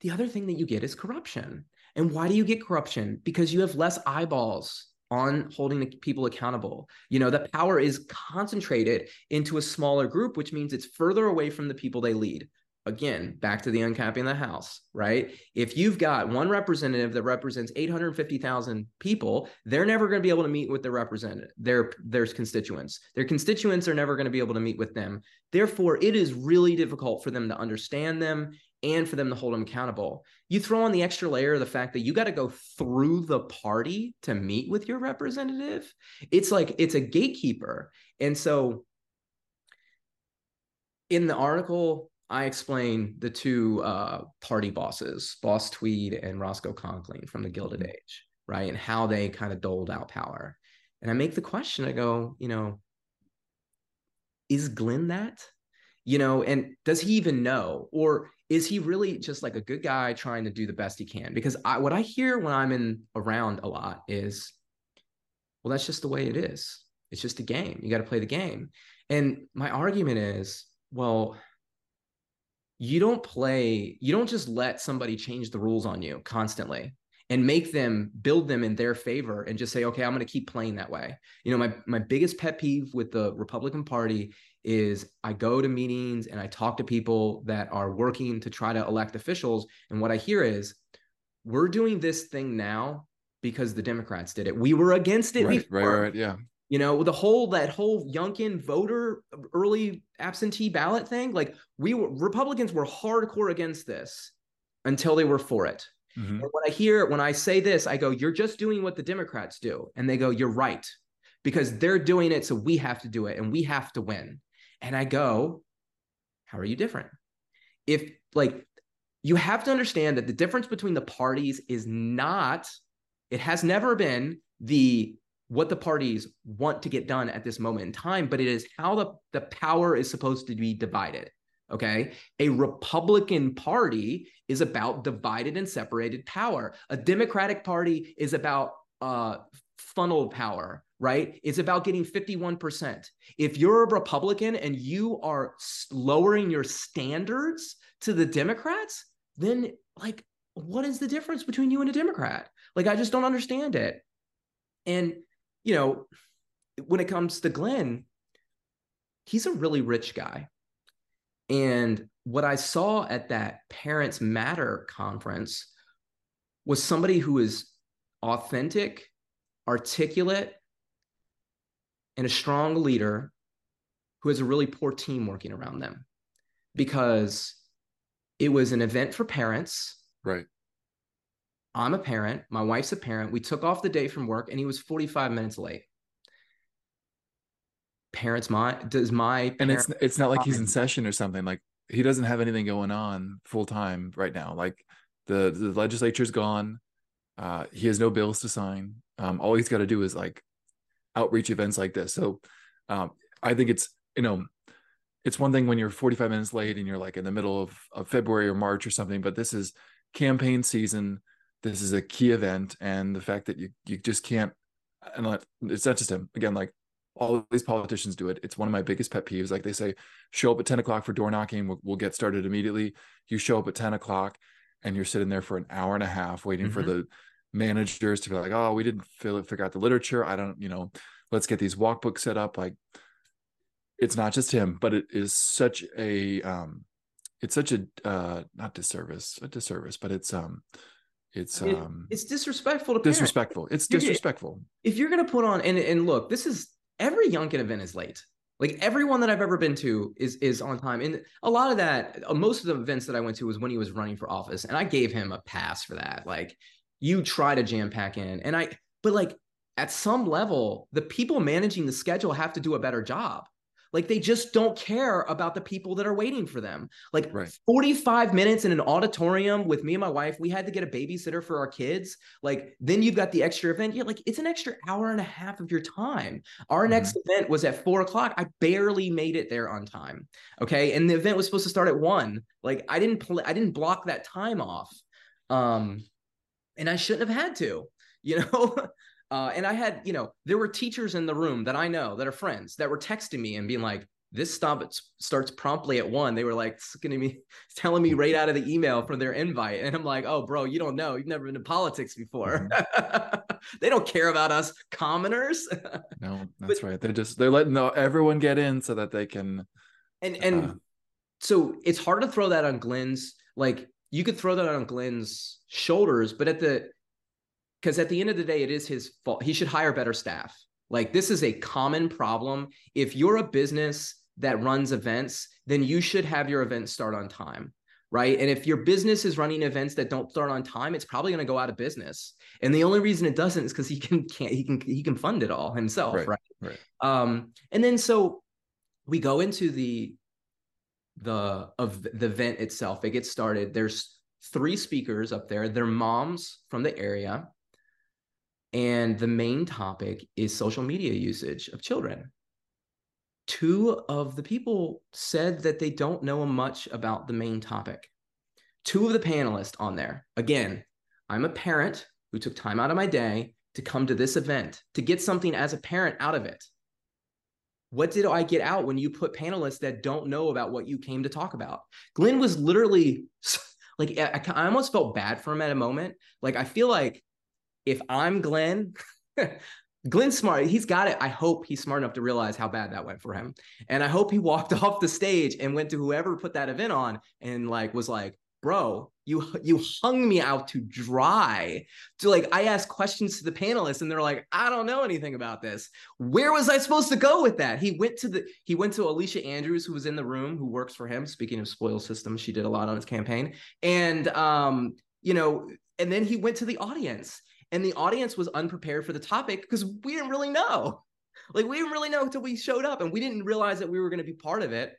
the other thing that you get is corruption. And why do you get corruption? Because you have less eyeballs on holding the people accountable. You know, the power is concentrated into a smaller group, which means it's further away from the people they lead. again, back to the uncapping the house, right? If you've got one representative that represents 850,000 people, they're never going to be able to meet with their representative, their their constituents. Their constituents are never going to be able to meet with them. Therefore, it is really difficult for them to understand them and for them to hold them accountable. You throw on the extra layer of the fact that you got to go through the party to meet with your representative. It's like it's a gatekeeper. And so in the article, I explain the two uh, party bosses, Boss Tweed and Roscoe Conkling from the Gilded mm-hmm. Age, right? And how they kind of doled out power. And I make the question, I go, you know, is Glenn that? You know, and does he even know? Or is he really just like a good guy trying to do the best he can? Because I, what I hear when I'm in around a lot is, well, that's just the way it is. It's just a game. You got to play the game. And my argument is, well, you don't play, you don't just let somebody change the rules on you constantly and make them build them in their favor and just say, okay, I'm going to keep playing that way. You know, my my biggest pet peeve with the Republican Party is I go to meetings and I talk to people that are working to try to elect officials. And what I hear is, we're doing this thing now because the Democrats did it. We were against it right, before. Right, right, yeah. You know, the whole that whole Youngkin voter early absentee ballot thing, like we were Republicans were hardcore against this until they were for it. Mm-hmm. And when I hear when I say this, I go, "You're just doing what the Democrats do," and they go, "You're right," because they're doing it, so we have to do it, and we have to win. And I go, "How are you different?" If like you have to understand that the difference between the parties is not, it has never been the what the parties want to get done at this moment in time, but it is how the, the power is supposed to be divided. Okay. A Republican Party is about divided and separated power. A Democratic Party is about uh, funneled power, right? It's about getting 51%. If you're a Republican and you are lowering your standards to the Democrats, then like, what is the difference between you and a Democrat? Like, I just don't understand it. And you know, when it comes to Glenn, he's a really rich guy. And what I saw at that Parents Matter conference was somebody who is authentic, articulate, and a strong leader who has a really poor team working around them because it was an event for parents. Right. I'm a parent. My wife's a parent. We took off the day from work and he was 45 minutes late. Parents, my does my and it's it's not like he's in session or something. Like he doesn't have anything going on full time right now. Like the the legislature's gone. Uh, he has no bills to sign. Um, all he's got to do is like outreach events like this. So um, I think it's you know it's one thing when you're 45 minutes late and you're like in the middle of, of February or March or something, but this is campaign season. This is a key event and the fact that you you just can't and it's not just him. Again like all these politicians do it. It's one of my biggest pet peeves. Like they say show up at 10 o'clock for door knocking. We'll, we'll get started immediately. You show up at 10 o'clock and you're sitting there for an hour and a half waiting mm-hmm. for the managers to be like oh we didn't feel, figure out the literature. I don't you know let's get these walkbooks set up. Like it's not just him but it is such a um it's such a uh not disservice a disservice but it's um it's it, um it's disrespectful to disrespectful. Parents. it's disrespectful. if you're gonna put on and and look this is every Youngkin event is late. Like everyone that I've ever been to is is on time. And a lot of that uh, most of the events that I went to was when he was running for office and I gave him a pass for that. Like you try to jam pack in and I but like at some level the people managing the schedule have to do a better job like they just don't care about the people that are waiting for them. Like right. 45 minutes in an auditorium with me and my wife, we had to get a babysitter for our kids. Like then you've got the extra event. Yeah, like it's an extra hour and a half of your time. Our mm-hmm. next event was at four o'clock. I barely made it there on time. Okay. And the event was supposed to start at one. Like I didn't play, I didn't block that time off. Um, and I shouldn't have had to, you know. Uh, and I had, you know, there were teachers in the room that I know that are friends that were texting me and being like, this stop starts promptly at one. They were like going to be telling me right out of the email from their invite. And I'm like, oh, bro, you don't know. You've never been to politics before. Mm-hmm. they don't care about us commoners. no, that's but, right. They're just, they're letting everyone get in so that they can. And, and, uh, so it's hard to throw that on Glenn's like you could throw that on Glenn's shoulders, but at the because at the end of the day, it is his fault. He should hire better staff. Like this is a common problem. If you're a business that runs events, then you should have your events start on time. Right. And if your business is running events that don't start on time, it's probably going to go out of business. And the only reason it doesn't is because he can can't he can he can fund it all himself. Right. Right. right. Um, and then so we go into the the of the event itself. It gets started. There's three speakers up there. They're moms from the area. And the main topic is social media usage of children. Two of the people said that they don't know much about the main topic. Two of the panelists on there, again, I'm a parent who took time out of my day to come to this event to get something as a parent out of it what did I get out when you put panelists that don't know about what you came to talk about? Glenn was literally like, I, I almost felt bad for him at a moment. Like, I feel like if I'm Glenn, Glenn's smart. He's got it. I hope he's smart enough to realize how bad that went for him. And I hope he walked off the stage and went to whoever put that event on and like was like, bro, you you hung me out to dry. To like, I asked questions to the panelists, and they're like, I don't know anything about this. Where was I supposed to go with that? He went to the he went to Alicia Andrews, who was in the room, who works for him. Speaking of spoil systems, she did a lot on his campaign, and um, you know, and then he went to the audience, and the audience was unprepared for the topic because we didn't really know. Like we didn't really know until we showed up, and we didn't realize that we were going to be part of it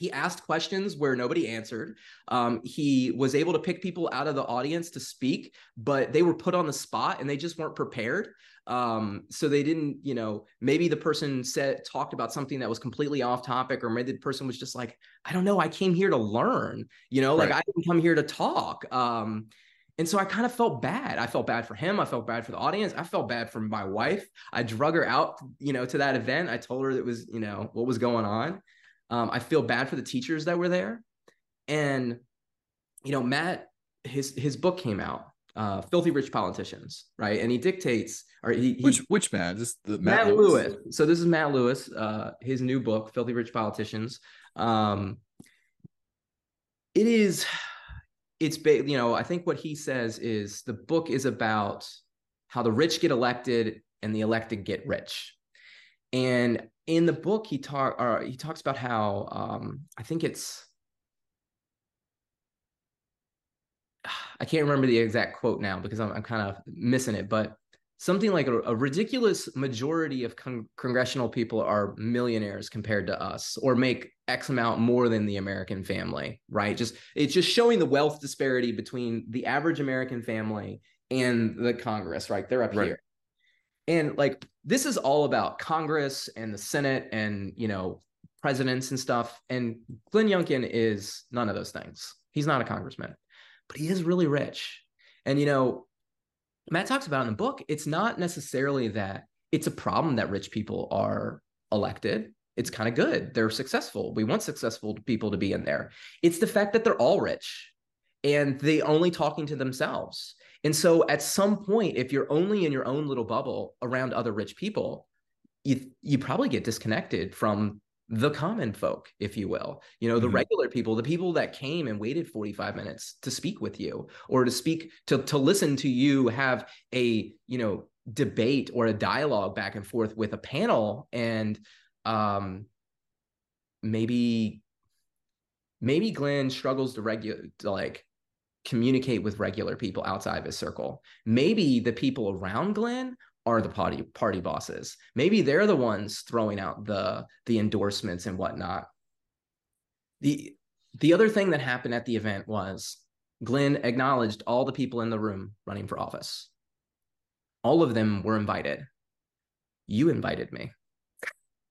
he asked questions where nobody answered. Um, he was able to pick people out of the audience to speak, but they were put on the spot and they just weren't prepared. Um, so they didn't, you know, maybe the person said talked about something that was completely off topic, or maybe the person was just like, I don't know, I came here to learn, you know, like. I didn't come here to talk. Um, and so I kind of felt bad. I felt bad for him. I felt bad for the audience. I felt bad for my wife. I drug her out, you know, to that event. I told her that was, you know, what was going on. Um, I feel bad for the teachers that were there. And, you know, Matt, his his book came out, uh, Filthy Rich Politicians, right? And he dictates, or he, he which which Matt? Just the Matt, Matt Lewis. Lewis. So this is Matt Lewis, uh, his new book, Filthy Rich Politicians. Um, it is, it's ba- you know, I think what he says is the book is about how the rich get elected and the elected get rich. And in the book, he talk or he talks about how um, I think it's I can't remember the exact quote now because I'm, I'm kind of missing it, but something like a, a ridiculous majority of con- congressional people are millionaires compared to us or make x amount more than the american family right? Just it's just showing the wealth disparity between the average american family and the congress right? They're up right. here and like this is all about Congress and the Senate and you know presidents and stuff. And Glenn Youngkin is none of those things. He's not a congressman, but he is really rich. And you know, Matt talks about in the book, it's not necessarily that it's a problem that rich people are elected. It's kind of good. They're successful. We want successful people to be in there. It's the fact that they're all rich and they only talking to themselves. And so at some point, if you're only in your own little bubble around other rich people, you you probably get disconnected from the common folk, if you will, you know, the mm-hmm. regular people, the people that came and waited 45 minutes to speak with you or to speak to to listen to you have a, you know, debate or a dialogue back and forth with a panel and um maybe maybe Glenn struggles to regulate like communicate with regular people outside of his circle. Maybe the people around Glenn are the party party bosses. Maybe they're the ones throwing out the the endorsements and whatnot. The the other thing that happened at the event was Glenn acknowledged all the people in the room running for office. All of them were invited. You invited me.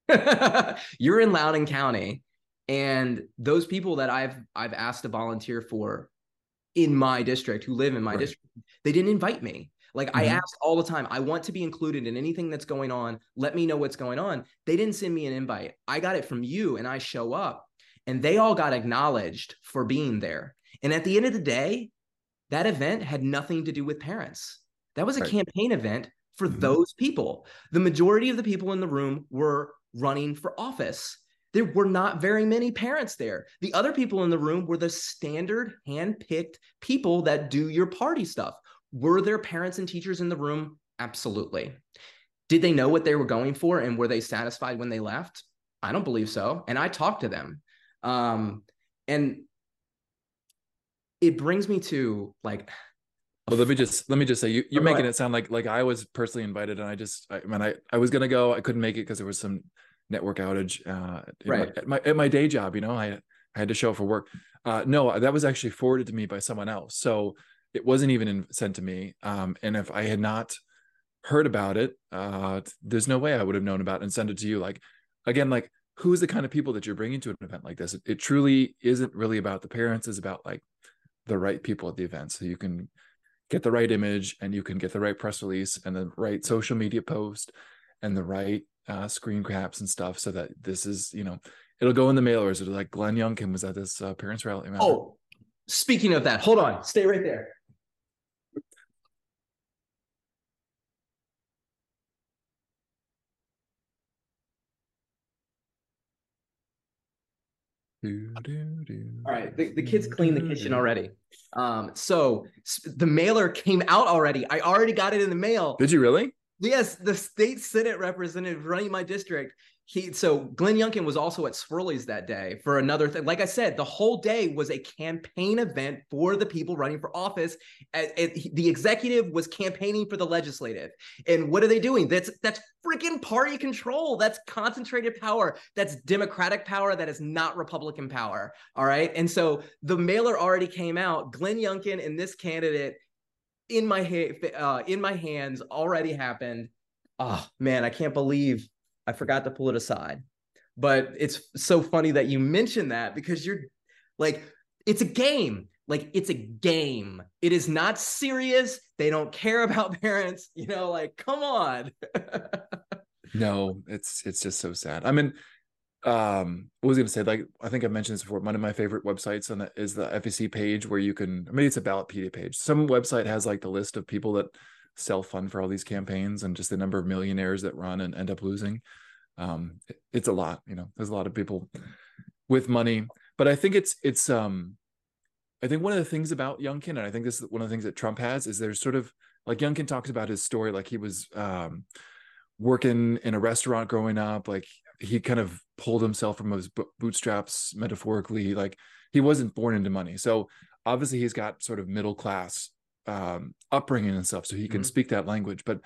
You're in Loudoun County and those people that I've I've asked to volunteer for in my district who live in my right. district they didn't invite me like mm-hmm. i ask all the time i want to be included in anything that's going on let me know what's going on they didn't send me an invite i got it from you and i show up and they all got acknowledged for being there and at the end of the day that event had nothing to do with parents that was a right. campaign event for mm-hmm. those people the majority of the people in the room were running for office there were not very many parents there. The other people in the room were the standard hand-picked people that do your party stuff. Were there parents and teachers in the room? Absolutely. Did they know what they were going for and were they satisfied when they left? I don't believe so. And I talked to them. Um, and it brings me to like well, let me just let me just say you, you're making it sound like like I was personally invited and I just I mean I I was gonna go I couldn't make it because there was some network outage uh right. my, at my at my day job you know I I had to show up for work. Uh no that was actually forwarded to me by someone else. So it wasn't even in, sent to me. Um and if I had not heard about it uh there's no way I would have known about it and sent it to you. Like again like who's the kind of people that you're bringing to an event like this? It, it truly isn't really about the parents. It's about like the right people at the event. So you can get the right image and you can get the right press release and the right social media post and the right uh, screen caps and stuff so that this is you know it'll go in the mailers it'll like glenn youngkin was at this uh, parents rally remember? oh speaking of that hold on stay right there Do, do, do, All right, the, the kids cleaned the kitchen already. Um, so the mailer came out already. I already got it in the mail. Did you really? Yes, the state senate representative running my district he so Glenn Youngkin was also at Swirly's that day for another thing. Like I said, the whole day was a campaign event for the people running for office. the executive was campaigning for the legislative. And what are they doing? That's that's freaking party control. That's concentrated power. That's democratic power. That is not Republican power. All right. And so the mailer already came out. Glenn Youngkin and this candidate in my ha- uh, in my hands already happened. Oh man, I can't believe I forgot to pull it aside. But it's so funny that you mentioned that because you're like, it's a game. Like it's a game. It is not serious. They don't care about parents. You know, like come on. no, it's it's just so sad. I mean, um, what was I gonna say? Like I think I mentioned this before. One of my favorite websites on the, is the FEC page where you can. Maybe it's a Ballotpedia page. Some website has like the list of people that self fund for all these campaigns and just the number of millionaires that run and end up losing. Um, it, it's a lot, you know, there's a lot of people with money, but I think it's, it's, um, I think one of the things about Youngkin, and I think this is one of the things that Trump has, is there's sort of like Youngkin talks about his story, like he was um, working in a restaurant growing up, like he kind of pulled himself from his bootstraps metaphorically, like he wasn't born into money. So obviously he's got sort of middle class um, upbringing and stuff, so he can mm-hmm. speak that language. But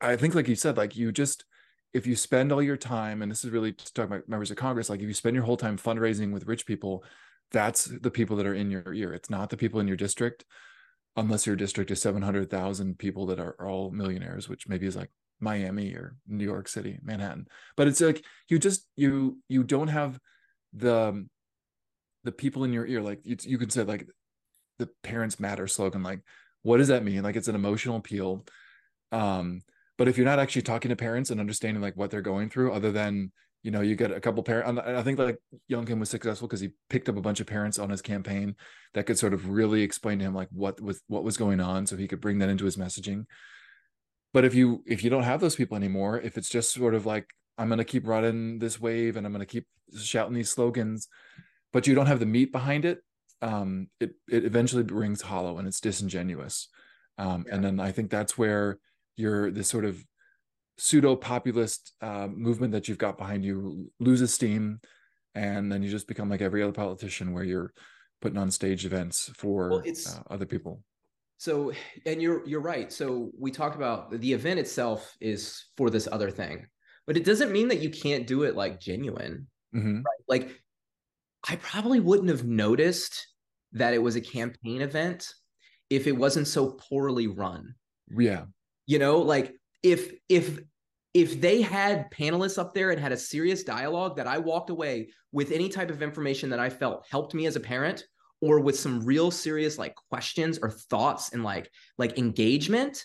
I think, like you said, like you just if you spend all your time, and this is really talking about members of Congress, like if you spend your whole time fundraising with rich people, that's the people that are in your ear. It's not the people in your district, unless your district is 700,000 people that are, are all millionaires, which maybe is like Miami or New York City, Manhattan. But it's like you just you you don't have the the people in your ear. Like you, you could say like the parents matter slogan. Like what does that mean? Like it's an emotional appeal. Um, but if you're not actually talking to parents and understanding like what they're going through other than you know you get a couple parents i think like youngkin was successful because he picked up a bunch of parents on his campaign that could sort of really explain to him like what was what was going on so he could bring that into his messaging but if you if you don't have those people anymore if it's just sort of like i'm going to keep running this wave and i'm going to keep shouting these slogans but you don't have the meat behind it um it it eventually rings hollow and it's disingenuous um yeah. and then i think that's where your this sort of pseudo populist uh, movement that you've got behind you loses steam and then you just become like every other politician where you're putting on stage events for well, uh, other people so and you're you're right so we talked about the event itself is for this other thing but it doesn't mean that you can't do it like genuine mm-hmm. right? like i probably wouldn't have noticed that it was a campaign event if it wasn't so poorly run yeah you know like if if if they had panelists up there and had a serious dialogue that i walked away with any type of information that i felt helped me as a parent or with some real serious like questions or thoughts and like like engagement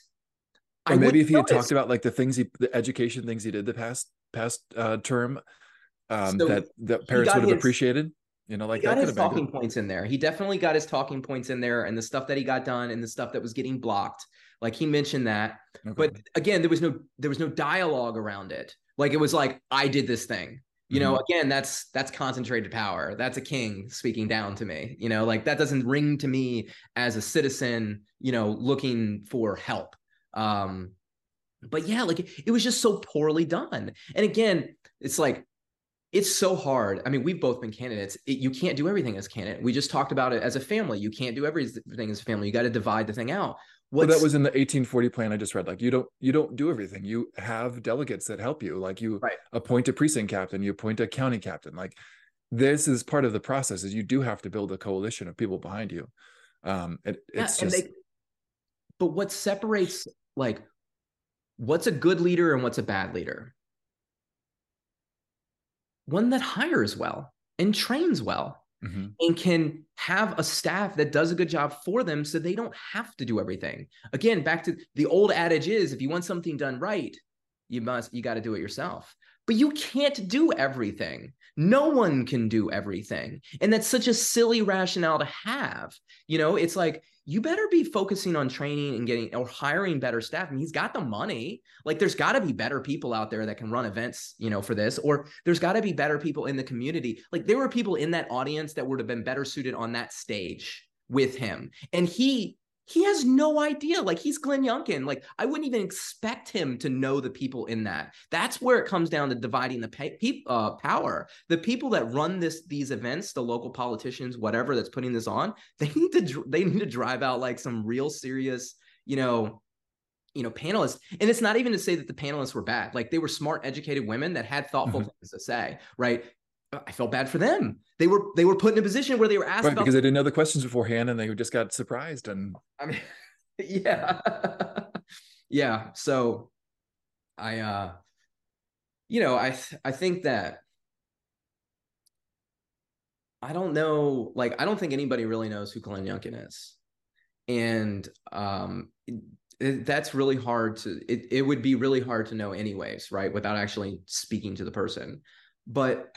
or maybe if he had talked about like the things he the education things he did the past past uh term um so that that parents would have his, appreciated you know like he got his talking points in there he definitely got his talking points in there and the stuff that he got done and the stuff that was getting blocked like he mentioned that, okay. but again, there was no there was no dialogue around it. Like it was like I did this thing. You know mm-hmm. again that's that's concentrated power. That's a king speaking down to me you know like that doesn't ring to me as a citizen you know looking for help. Um but yeah like it was just so poorly done. And again it's like it's so hard. I mean we've both been candidates. It, you can't do everything as candidate. We just talked about it as a family. You can't do everything as a family. You got to divide the thing out What's, well, that was in the 1840 plan I just read. Like you don't you don't do everything. You have delegates that help you. Like you right. appoint a precinct captain, you appoint a county captain. Like this is part of the process. Is you do have to build a coalition of people behind you. Um, it, it's yeah, just. They, but what separates like what's a good leader and what's a bad leader? One that hires well and trains well mm-hmm. and can have a staff that does a good job for them so they don't have to do everything. Again, back to the old adage is if you want something done right, you must you got to do it yourself but you can't do everything. No one can do everything. And that's such a silly rationale to have. You know, it's like you better be focusing on training and getting or hiring better staff. I mean, he's got the money. Like there's got to be better people out there that can run events, you know, for this, or there's got to be better people in the community. Like there were people in that audience that would have been better suited on that stage with him. And he he has no idea. Like he's Glenn Youngkin. Like I wouldn't even expect him to know the people in that. That's where it comes down to dividing the pay, pe- uh, power. The people that run this these events, the local politicians, whatever that's putting this on, they need to they need to drive out like some real serious, you know, you know, panelists. And it's not even to say that the panelists were bad. Like they were smart, educated women that had thoughtful mm-hmm. things to say. Right. I felt bad for them. They were they were put in a position where they were asked right, because they didn't know the questions beforehand and they just got surprised and I mean yeah. yeah, so I uh you know, I I think that I don't know like I don't think anybody really knows who Glenn Youngkin is. And um it, it, that's really hard to it, it would be really hard to know anyways, right? Without actually speaking to the person. But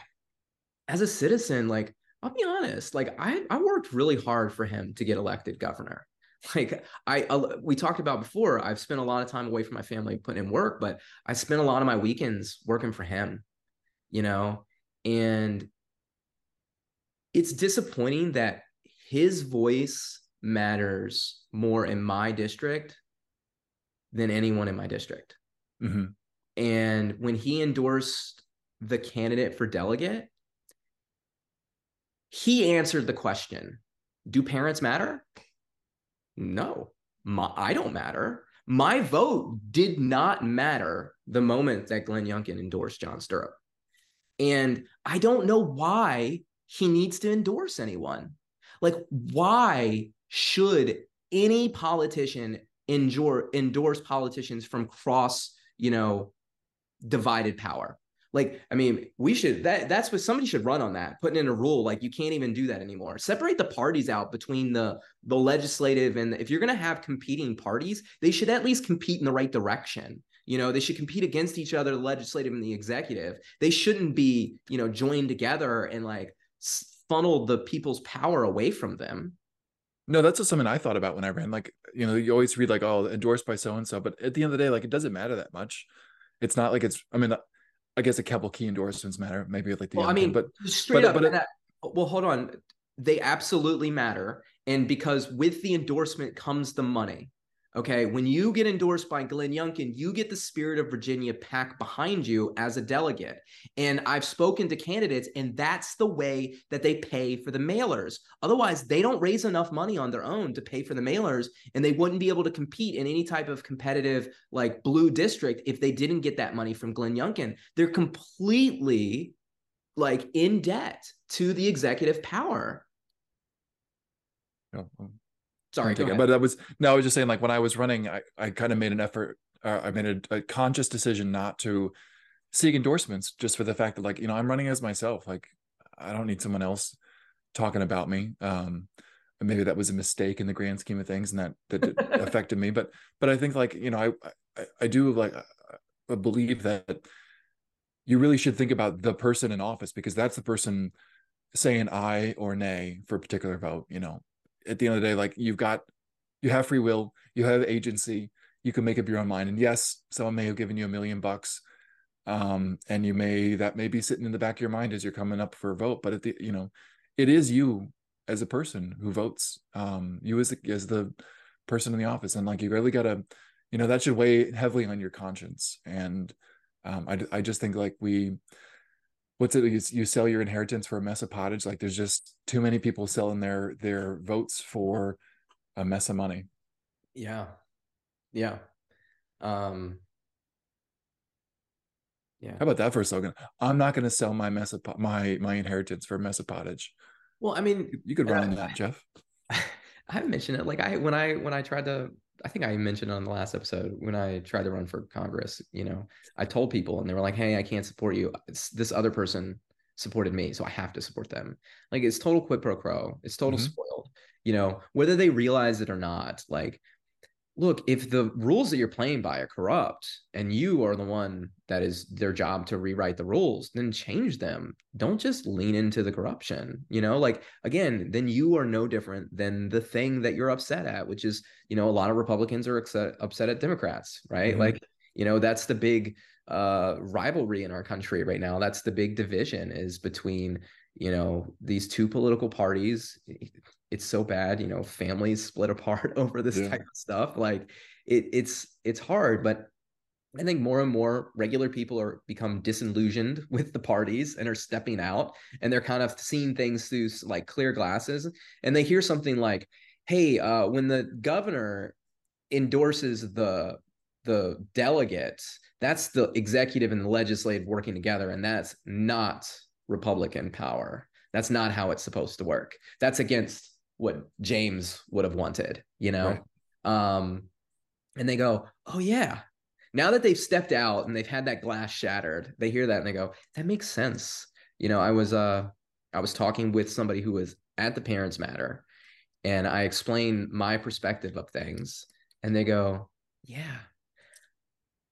as a citizen, like I'll be honest, like I I worked really hard for him to get elected governor. Like I uh, we talked about before, I've spent a lot of time away from my family putting in work, but I spent a lot of my weekends working for him, you know, and it's disappointing that his voice matters more in my district than anyone in my district. Mm-hmm. And when he endorsed the candidate for delegate, he answered the question Do parents matter? No, my, I don't matter. My vote did not matter the moment that Glenn Youngkin endorsed John Stirrup. And I don't know why he needs to endorse anyone. Like, why should any politician endure, endorse politicians from cross, you know, divided power? Like, I mean, we should that that's what somebody should run on that, putting in a rule like you can't even do that anymore. Separate the parties out between the the legislative and if you're gonna have competing parties, they should at least compete in the right direction. You know, they should compete against each other, the legislative and the executive. They shouldn't be, you know, joined together and like funnel the people's power away from them. No, that's just something I thought about when I ran. Like, you know, you always read like, oh, endorsed by so and so, but at the end of the day, like, it doesn't matter that much. It's not like it's. I mean, I guess a couple key endorsements matter. Maybe like the well, I mean, but straight but, up, but that, well, hold on. They absolutely matter, and because with the endorsement comes the money. Okay, when you get endorsed by Glenn Youngkin, you get the Spirit of Virginia PAC behind you as a delegate. And I've spoken to candidates, and that's the way that they pay for the mailers. Otherwise, they don't raise enough money on their own to pay for the mailers, and they wouldn't be able to compete in any type of competitive, like blue district, if they didn't get that money from Glenn Youngkin. They're completely like in debt to the executive power. Oh, sorry but that was no i was just saying like when i was running i, I kind of made an effort uh, i made a, a, conscious decision not to seek endorsements just for the fact that like you know i'm running as myself. Like i don't need someone else talking about me. Um maybe that was a mistake in the grand scheme of things and that that affected me. But but i think like you know i i, I do like I believe that you really should think about the person in office because that's the person saying aye or nay for a particular vote you know at the end of the day, like you've got, you have free will, you have agency, you can make up your own mind. And yes, someone may have given you a million bucks um, and you may that may be sitting in the back of your mind as you're coming up for a vote. But at the you know it is you as a person who votes um, you as the, as the person in the office. And like you really gotta you know that should weigh heavily on your conscience. And um, I, I just think like we what's it you, you sell your inheritance for a mess of pottage? Like there's just too many people selling their their votes for a mess of money. Yeah. Yeah. Um yeah. How about that for a slogan i'm not going to sell my mess of my my inheritance for a mess of pottage. Well i mean you could run uh, that jeff. I mentioned it. Like i when i when i tried to I think I mentioned on the last episode when I tried to run for Congress, you know, I told people and they were like, Hey, I can't support you. It's, this other person supported me, so I have to support them. Like it's total quid pro quo. It's total mm-hmm. spoiled, you know, whether they realize it or not. Like look, if the rules that you're playing by are corrupt and you are the one that is their job to rewrite the rules, then change them. Don't just lean into the corruption. You know, like again, then you are no different than the thing that you're upset at, which is, you know, a lot of Republicans are upset, upset at Democrats, right? Mm-hmm. Like, you know, that's the big uh rivalry in our country right now. That's the big division is between you know these two political parties it's so bad you know families split apart over this yeah. type of stuff like it, it's it's hard but i think more and more regular people are become disillusioned with the parties and are stepping out and they're kind of seeing things through like clear glasses and they hear something like hey uh, when the governor endorses the the delegates that's the executive and the legislative working together and that's not republican power that's not how it's supposed to work that's against what James would have wanted, you know? Right. Um, and they go, oh, yeah. Now that they've stepped out and they've had that glass shattered, they hear that and they go, that makes sense. You know, I was uh I was talking with somebody who was at the Parents Matter and I explained my perspective of things and they go, yeah.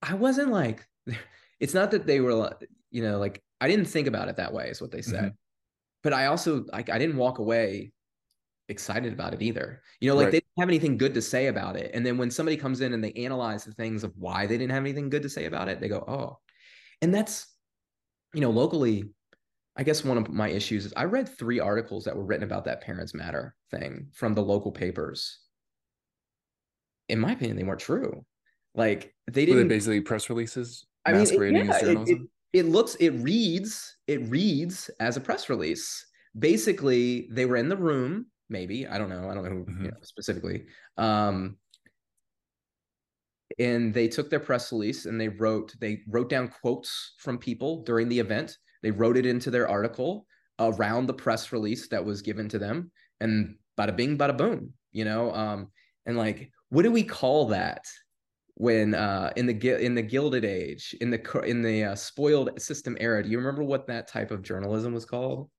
I wasn't like it's not that they were you know like I didn't think about it that way is what they said. Mm-hmm. But I also like I didn't walk away excited about it either. You know, like right. they didn't have anything good to say about it. And then when somebody comes in and they analyze the things of why they didn't have anything good to say about it, they go, oh. And that's, you know, locally, I guess one of my issues is I read three articles that were written about that Parents Matter thing from the local papers. In my opinion, they weren't true. Like they didn't were they basically press releases I mean, it, yeah, as journalism. It, it, it looks, it reads, it reads as a press release. Basically, they were in the room maybe i don't know i don't know who mm-hmm. you know, specifically um and they took their press release and they wrote they wrote down quotes from people during the event they wrote it into their article around the press release that was given to them and bada bing bada boom you know um and like what do we call that when uh in the in the gilded age in the in the uh, spoiled system era do you remember what that type of journalism was called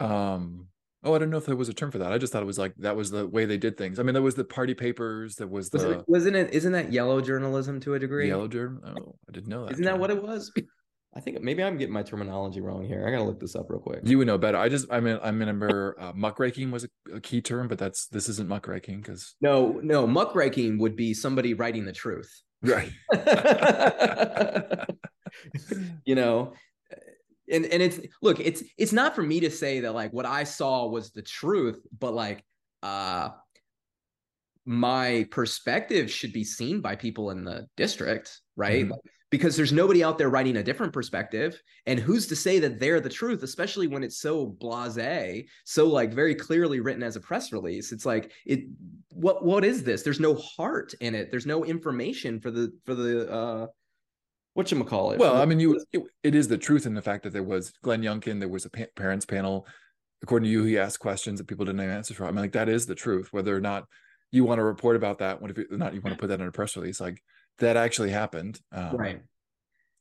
um Oh, I don't know if there was a term for that. I just thought it was like that was the way they did things. I mean, there was the party papers. That was the wasn't it? Isn't that yellow journalism to a degree? Yellow journal. Oh, I didn't know that. Isn't term. that what it was? I think maybe I'm getting my terminology wrong here. I gotta look this up real quick. You would know better. I just I mean I remember uh, muckraking was a, a, key term, but that's this isn't muckraking because no no muckraking would be somebody writing the truth. Right. you know, and and it's look it's it's not for me to say that like what i saw was the truth but like uh my perspective should be seen by people in the district right? Mm-hmm. because there's nobody out there writing a different perspective. And who's to say that they're the truth especially when it's so blasé so like very clearly written as a press release? It's like it what what is this? There's no heart in it. There's no information for the for the uh what you call it. Well, I mean, you it, it is the truth in the fact that there was Glenn Youngkin, there was a pa- parents panel. According to you, he asked questions that people didn't have answers for. I mean, like that is the truth. Whether or not you want to report about that, what if it, not you want to put that in a press release, like that actually happened. Um, right.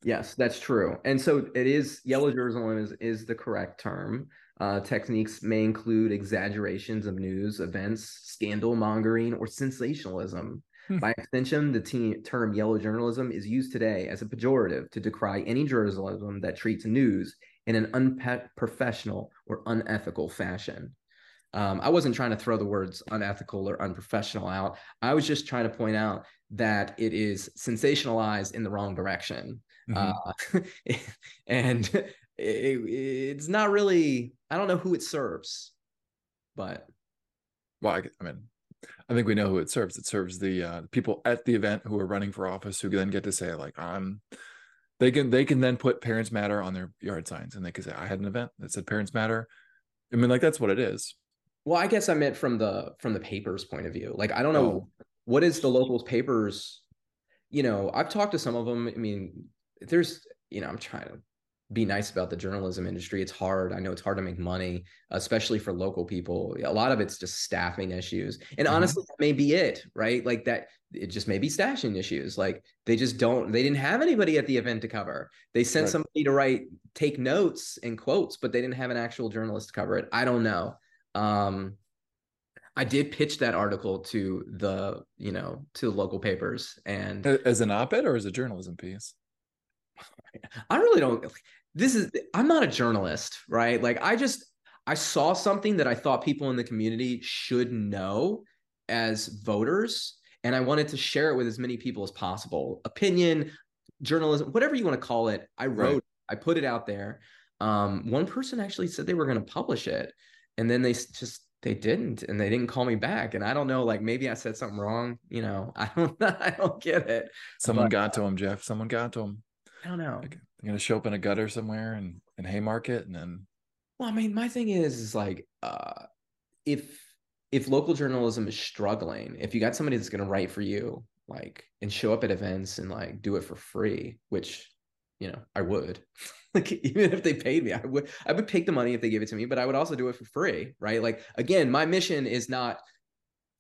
Yes, that's true. And so it is yellow journalism is is the correct term. Uh, techniques may include exaggerations of news, events, scandal mongering, or sensationalism. By extension, the te- term yellow journalism is used today as a pejorative to decry any journalism that treats news in an unprofessional or unethical fashion. Um, I wasn't trying to throw the words unethical or unprofessional out. I was just trying to point out that it is sensationalized in the wrong direction. mm-hmm. uh, and it, it's not really i don't know who it serves but well I, I, mean i think we know who it serves. It serves the uh, people at the event who are running for office who then get to say like i'm they can they can then put parents matter on their yard signs and they can say i had an event that said parents matter. I mean like that's what it is. Well i guess i meant from the from the papers point of view. Like i don't know oh. what is the local papers you know i've talked to some of them i mean there's you know i'm trying to be nice about the journalism industry. It's hard. I know it's hard to make money, especially for local people. A lot of it's just staffing issues. And mm-hmm. honestly, that may be it, right? Like that, it just may be stashing issues. Like they just don't, they didn't have anybody at the event to cover. They sent right. somebody to write, take notes and quotes, but they didn't have an actual journalist to cover it. I don't know. Um, I did pitch that article to the, you know, to local papers and as an op-ed or as a journalism piece. I really don't this is I'm not a journalist, right? Like I just I saw something that I thought people in the community should know as voters and I wanted to share it with as many people as possible. Opinion, journalism, whatever you want to call it. I wrote, right. I put it out there. Um, one person actually said they were going to publish it and then they just they didn't and they didn't call me back and i don't know like maybe i said something wrong you know i don't i don't get it someone but, got to him jeff someone got to him i don't know they're gonna show up in a gutter somewhere and in Haymarket, and then. Well, I mean, my thing is, is like, uh, if if local journalism is struggling, if you got somebody that's gonna write for you, like, and show up at events and like do it for free, which, you know, I would. like, even if they paid me, I would. I would take the money if they give it to me, but I would also do it for free, right? Like, again, my mission is not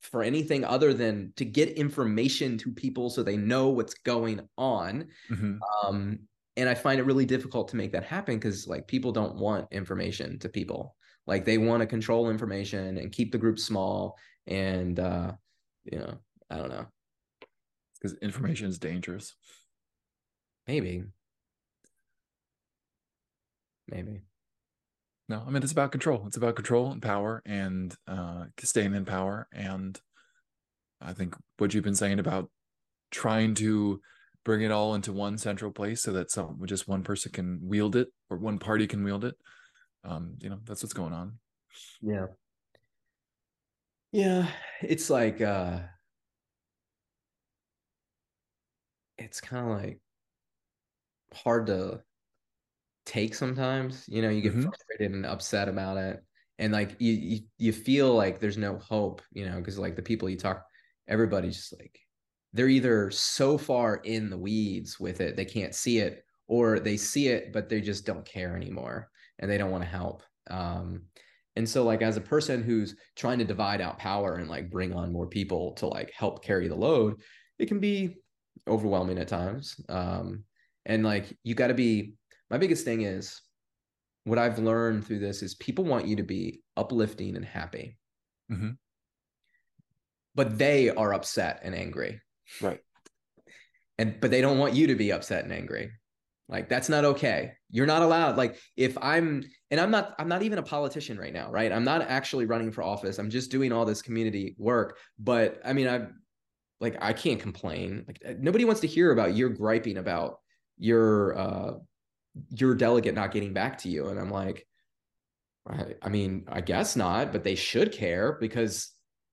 for anything other than to get information to people so they know what's going on. Mm-hmm. Um, and i find it really difficult to make that happen because like people don't want information to people. Like they want to control information and keep the group small and uh you know i don't know. Because information is dangerous. Maybe. Maybe. No i mean it's about control. It's about control and power and uh staying in power. And i think what you've been saying about trying to bring it all into one central place so that some just one person can wield it or one party can wield it. Um you know that's what's going on. Yeah. Yeah it's like uh it's kind of like hard to take sometimes. You know you get mm-hmm. frustrated and upset about it. And like you, you you feel like there's no hope you know because like the people you talk everybody's just like they're either so far in the weeds with it they can't see it or they see it but they just don't care anymore and they don't want to help um, and so like as a person who's trying to divide out power and like bring on more people to like help carry the load it can be overwhelming at times um, and like you got to be my biggest thing is what i've learned through this is people want you to be uplifting and happy mm-hmm. but they are upset and angry Right. And but they don't want you to be upset and angry. Like that's not okay. You're not allowed. Like if I'm and I'm not I'm not even a politician right now, right? I'm not actually running for office. I'm just doing all this community work. But I mean, I like I can't complain. Like nobody wants to hear about your griping about your uh your delegate not getting back to you. And I'm like, I, I mean, I guess not, but they should care because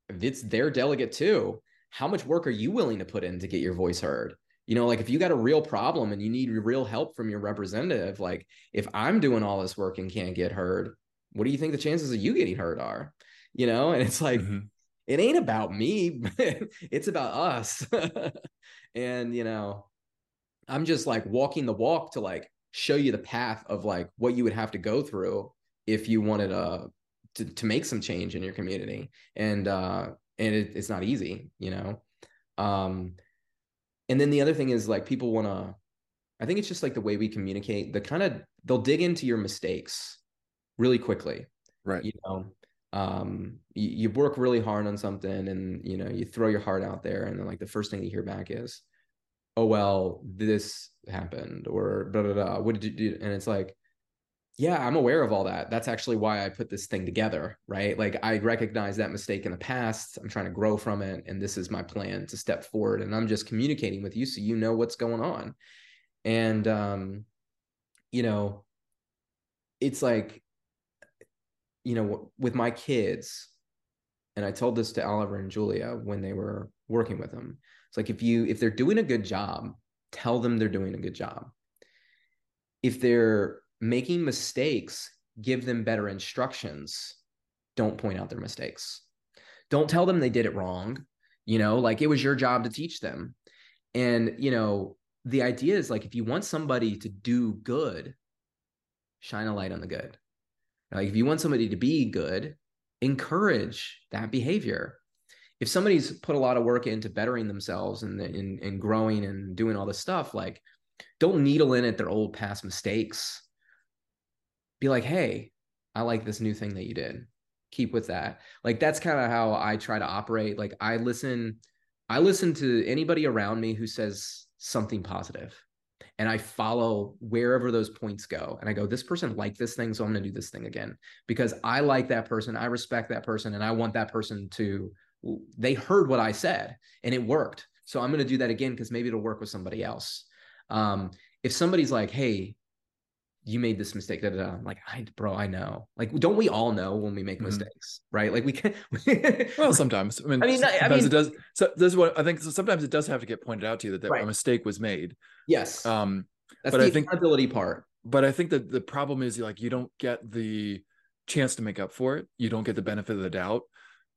it's their delegate too how much work are you willing to put in to get your voice heard? You know, like if you got a real problem and you need real help from your representative, like if I'm doing all this work and can't get heard, what do you think the chances of you getting heard are? You know, and it's like, mm-hmm. it ain't about me, it's about us. and, you know, I'm just like walking the walk to like show you the path of like what you would have to go through if you wanted uh, to, to make some change in your community. And, uh, and it, it's not easy, you know. Um, and then the other thing is like people want to. I think it's just like the way we communicate. The kind of they'll dig into your mistakes really quickly, right? You know, um, you, you work really hard on something, and you know you throw your heart out there, and then like the first thing you hear back is, "Oh well, this happened," or "da da da." What did you do? And it's like, yeah, I'm aware of all that. That's actually why I put this thing together, right? Like I recognize that mistake in the past. I'm trying to grow from it. And this is my plan to step forward. And I'm just communicating with you so you know what's going on. and um you know it's like you know with my kids and i told this to oliver and julia when they were working with them it's like if you if they're doing a good job tell them they're doing a good job if they're making mistakes give them better instructions. Don't point out their mistakes. Don't tell them they did it wrong. You know like it was your job to teach them. And you know the idea is like if you want somebody to do good shine a light on the good. Like if you want somebody to be good encourage that behavior. If somebody's put a lot of work into bettering themselves and in, in growing and doing all this stuff like don't needle in at their old past mistakes be like hey i like this new thing that you did. Keep with that. Like that's kind of how i try to operate. Like i listen i listen to anybody around me who says something positive and i follow wherever those points go and i go this person liked this thing so i'm going to do this thing again. Because i like that person i respect that person and i want that person to they heard what i said and it worked. So i'm going to do that again because maybe it'll work with somebody else. Um, if somebody's like hey you made this mistake. Da, da, da. I'm like, I, bro, I know. Like, don't we all know when we make mm-hmm. mistakes, right? Like, we can. well, sometimes. I mean, I mean, sometimes I mean, it does. So this is what I think. So sometimes it does have to get pointed out to you that, that right. a mistake was made. Yes. Um, that's but the I think accountability part. But I think that the problem is like you don't get the chance to make up for it. You don't get the benefit of the doubt.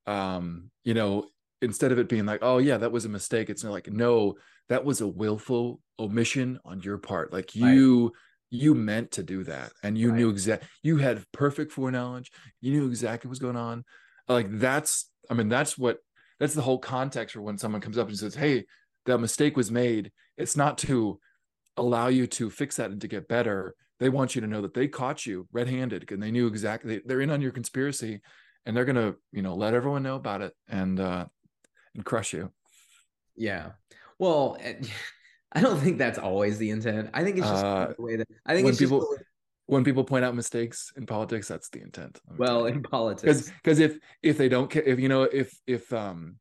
Um, you know, instead of it being like, oh yeah, that was a mistake, it's like, no, that was a willful omission on your part. Like you. Right you meant to do that and you right. knew exact you had perfect foreknowledge you knew exactly what was going on like that's i mean that's what that's the whole context for when someone comes up and says hey that mistake was made. It's not to allow you to fix that and to get better. They want you to know that they caught you red-handed and they knew exactly they're in on your conspiracy and they're gonna you know let everyone know about it and uh and crush you. Yeah. Well I don't think that's always the intent. I think it's just uh, the way that I think when people just, when people point out mistakes in politics, that's the intent. Well, in politics, because if if they don't care, if you know, if if um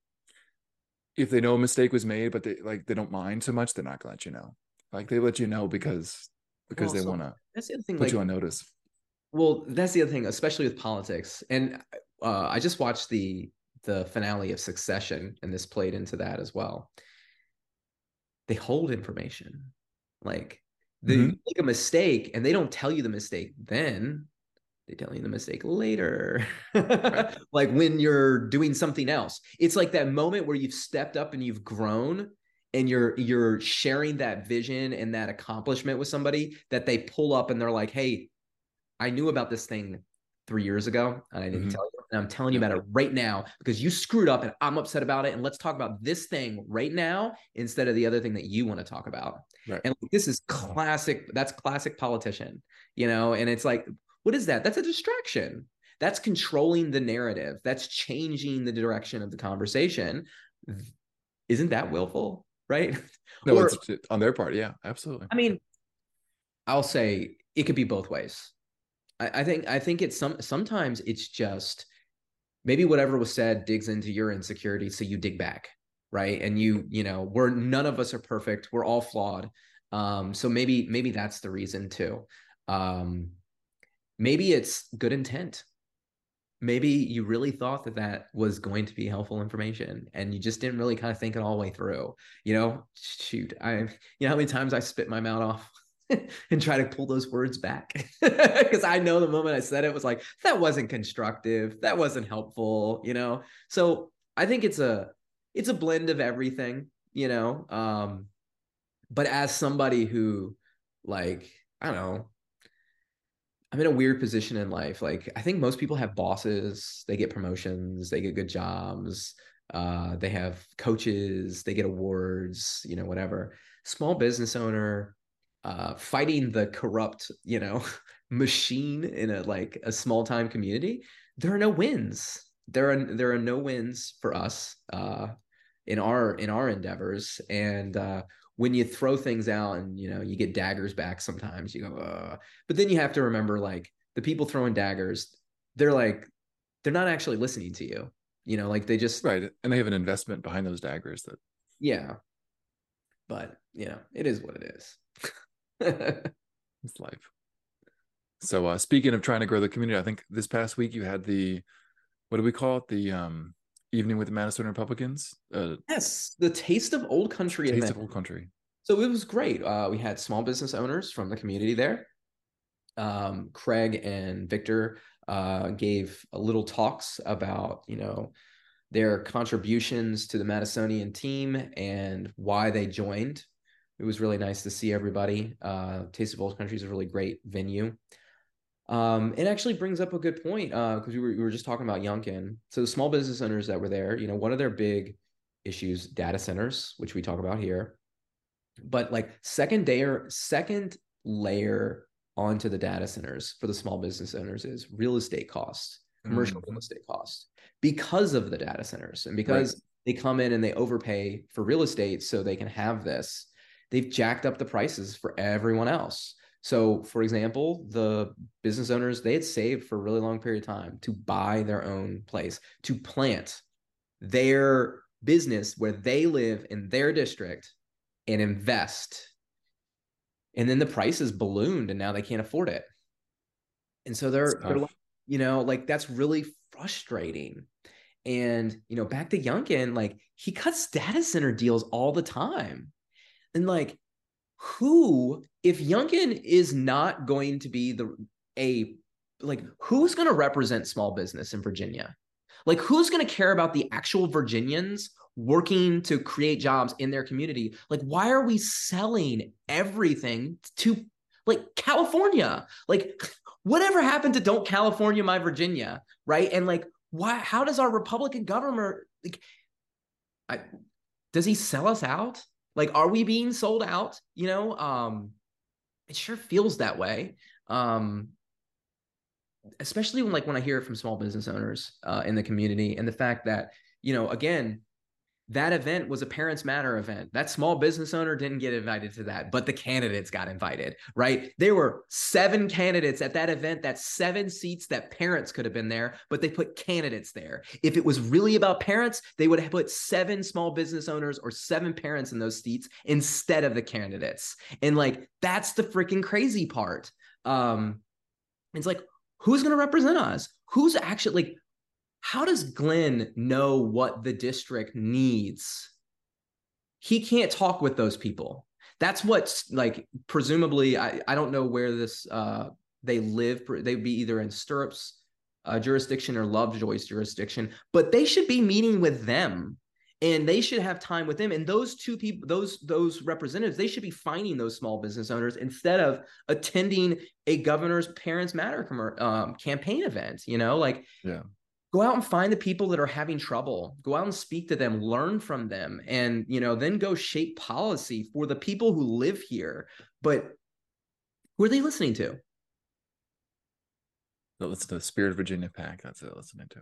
if they know a mistake was made, but they like they don't mind so much, they're not gonna let you know. Like they let you know because because well, they so want to. That's the other thing. Put like, you on notice. Well, that's the other thing, especially with politics. And uh, I just watched the the finale of Succession, and this played into that as well they hold information. Like they mm-hmm. make a mistake and they don't tell you the mistake then. They tell you the mistake later. like when you're doing something else. It's like that moment where you've stepped up and you've grown and you're you're sharing that vision and that accomplishment with somebody that they pull up and they're like, "Hey, I knew about this thing 3 years ago and I didn't mm-hmm. tell you and I'm telling you about it right now because you screwed up and I'm upset about it. And let's talk about this thing right now instead of the other thing that you want to talk about. Right. And this is classic. That's classic politician, you know. And it's like, what is that? That's a distraction. That's controlling the narrative. That's changing the direction of the conversation. Isn't that willful? Right. No, or, it's on their part. Yeah, absolutely. I mean, I'll say it could be both ways. I, I think I think it's some sometimes it's just maybe whatever was said digs into your insecurity so you dig back right? And you you know we're none of us are perfect. We're all flawed. Um so maybe maybe that's the reason too. Um maybe it's good intent. Maybe you really thought that that was going to be helpful information and you just didn't really kind of think it all the way through. You know shoot i you know how many times i spit my mouth off and try to pull those words back because I know the moment I said it was like that wasn't constructive, that wasn't helpful, you know. So I think it's a it's a blend of everything, you know. Um, but as somebody who like I don't know, I'm in a weird position in life. Like I think most people have bosses, they get promotions, they get good jobs, uh, they have coaches, they get awards, you know, whatever. Small business owner uh, fighting the corrupt, you know, machine in a like a small time community, there are no wins. There are there are no wins for us uh, in our in our endeavors. And uh, when you throw things out and you know you get daggers back, sometimes you go, uh, but then you have to remember like the people throwing daggers, they're like they're not actually listening to you. You know, like they just right, and they have an investment behind those daggers that yeah. But you know, it is what it is. it's life. So uh, speaking of trying to grow the community, I think this past week you had the what do we call it? The um, evening with the Madison Republicans. Uh, yes, the Taste of Old Country. Taste event. of Old Country. So it was great. Uh, we had small business owners from the community there. Um, Craig and Victor uh, gave a little talks about you know their contributions to the Madisonian team and why they joined. It was really nice to see everybody. Uh, Taste of Old Country is a really great venue. Um, it actually brings up a good point because uh, we, were, we were just talking about Youngkin. So the small business owners that were there, you know, one of their big issues, data centers, which we talk about here, but like second layer, second layer onto the data centers for the small business owners is real estate costs, commercial mm-hmm. real estate costs, because of the data centers and because right. they come in and they overpay for real estate so they can have this. They've jacked up the prices for everyone else. So, for example, the business owners, they had saved for a really long period of time to buy their own place, to plant their business where they live in their district and invest. And then the prices ballooned and now they can't afford it. And so they're, they're like, you know, like that's really frustrating. And, you know, back to Youngkin, like he cuts data center deals all the time. And like who if Youngkin is not going to be the a like who's going to represent small business in Virginia? Like who's going to care about the actual Virginians working to create jobs in their community? Like why are we selling everything to like California? Like whatever happened to don't California my Virginia, right? And like why how does our Republican government like I, does he sell us out? Like, are we being sold out? You know, um, it sure feels that way. Um, especially when like when I hear it from small business owners uh, in the community and the fact that, you know, again, that event was a parents matter event. That small business owner didn't get invited to that but the candidates got invited right? There were seven candidates at that event. That's seven seats that parents could have been there but they put candidates there. If it was really about parents they would have put seven small business owners or seven parents in those seats instead of the candidates. And like that's the freaking crazy part. Um it's like who's going to represent us? Who's actually like how does Glenn know what the district needs? He can't talk with those people. That's what's like, presumably, I, I don't know where this, uh, they live. They'd be either in Stirrups uh, jurisdiction or Lovejoy's jurisdiction, but they should be meeting with them and they should have time with them and those two people those those representatives they should be finding those small business owners instead of attending a governor's parents matter um, campaign event you know like yeah go out and find the people that are having trouble. Go out and speak to them learn from them and you know then go shape policy for the people who live here. But who are they listening to? Let's listen to the Spirit of Virginia PAC. That's it listening to.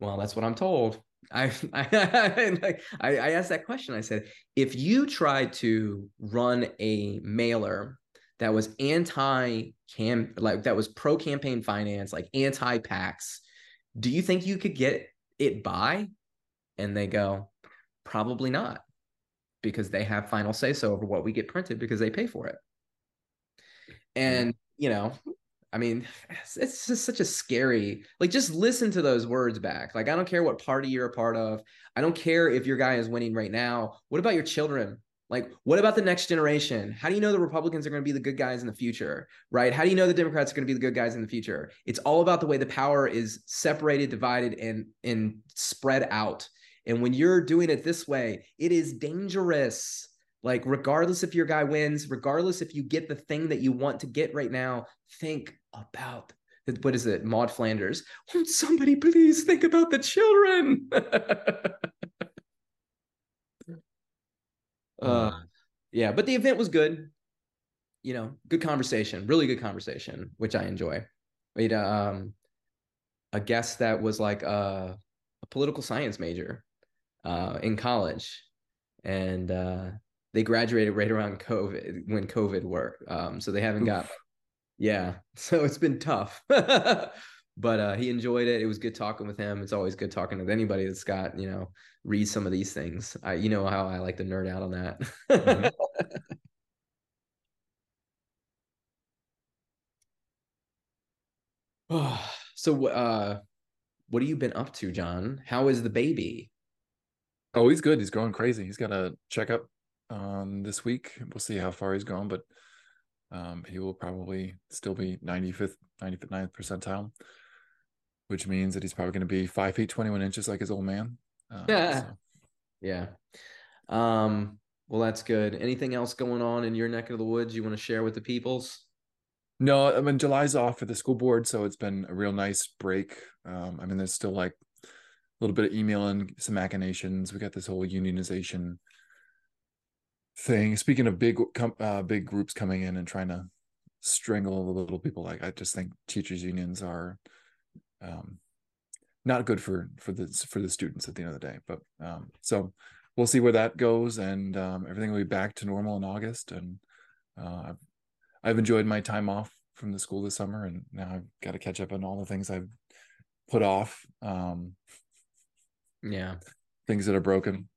Well that's what i'm told. I I, I I asked that question. I said, if you tried to run a mailer that was anti cam like that was pro campaign finance, like anti PACs, do you think you could get it by? And they go, probably not, because they have final say so over what we get printed because they pay for it. And, you know, I mean, it's just such a scary, like, just listen to those words back. Like, I don't care what party you're a part of. I don't care if your guy is winning right now. What about your children? Like, what about the next generation? How do you know the Republicans are going to be the good guys in the future, right? How do you know the Democrats are going to be the good guys in the future? It's all about the way the power is separated, divided, and and spread out. And when you're doing it this way, it is dangerous. Like, regardless if your guy wins, regardless if you get the thing that you want to get right now, think about what is it, Maud Flanders? Won't somebody please think about the children? Uh, yeah, but the event was good. You know, good conversation, really good conversation, which I enjoy. We had um, a guest that was like a, a political science major uh, in college, and uh, they graduated right around COVID when COVID worked. Um, so they haven't Oof. got, yeah. So it's been tough. but uh, he enjoyed it. It was good talking with him. It's always good talking with anybody that's got you know read some of these things. I you know how I like to nerd out on that. mm-hmm. so uh, what have you been up to, John? How is the baby? Oh, he's good. He's growing crazy. He's got a checkup um, this week. We'll see how far he's gone, but um, he will probably still be 95th, 95th, 9th percentile which means that he's probably going to be five feet, 21 inches like his old man. Uh, yeah. So. Yeah. Um, well, that's good. Anything else going on in your neck of the woods you want to share with the peoples? No, I mean July's off for the school board, so it's been a real nice break. Um, I mean, there's still like a little bit of emailing, some machinations. We got this whole unionization thing. Speaking of big, uh, big groups coming in and trying to strangle the little people, like I just think teachers unions are um, not good for for the for the students at the end of the day. But um, so we'll see where that goes, and um, everything will be back to normal in August. And uh, I've enjoyed my time off from the school this summer, and now I've got to catch up on all the things I've put off. Um, yeah, things that are broken.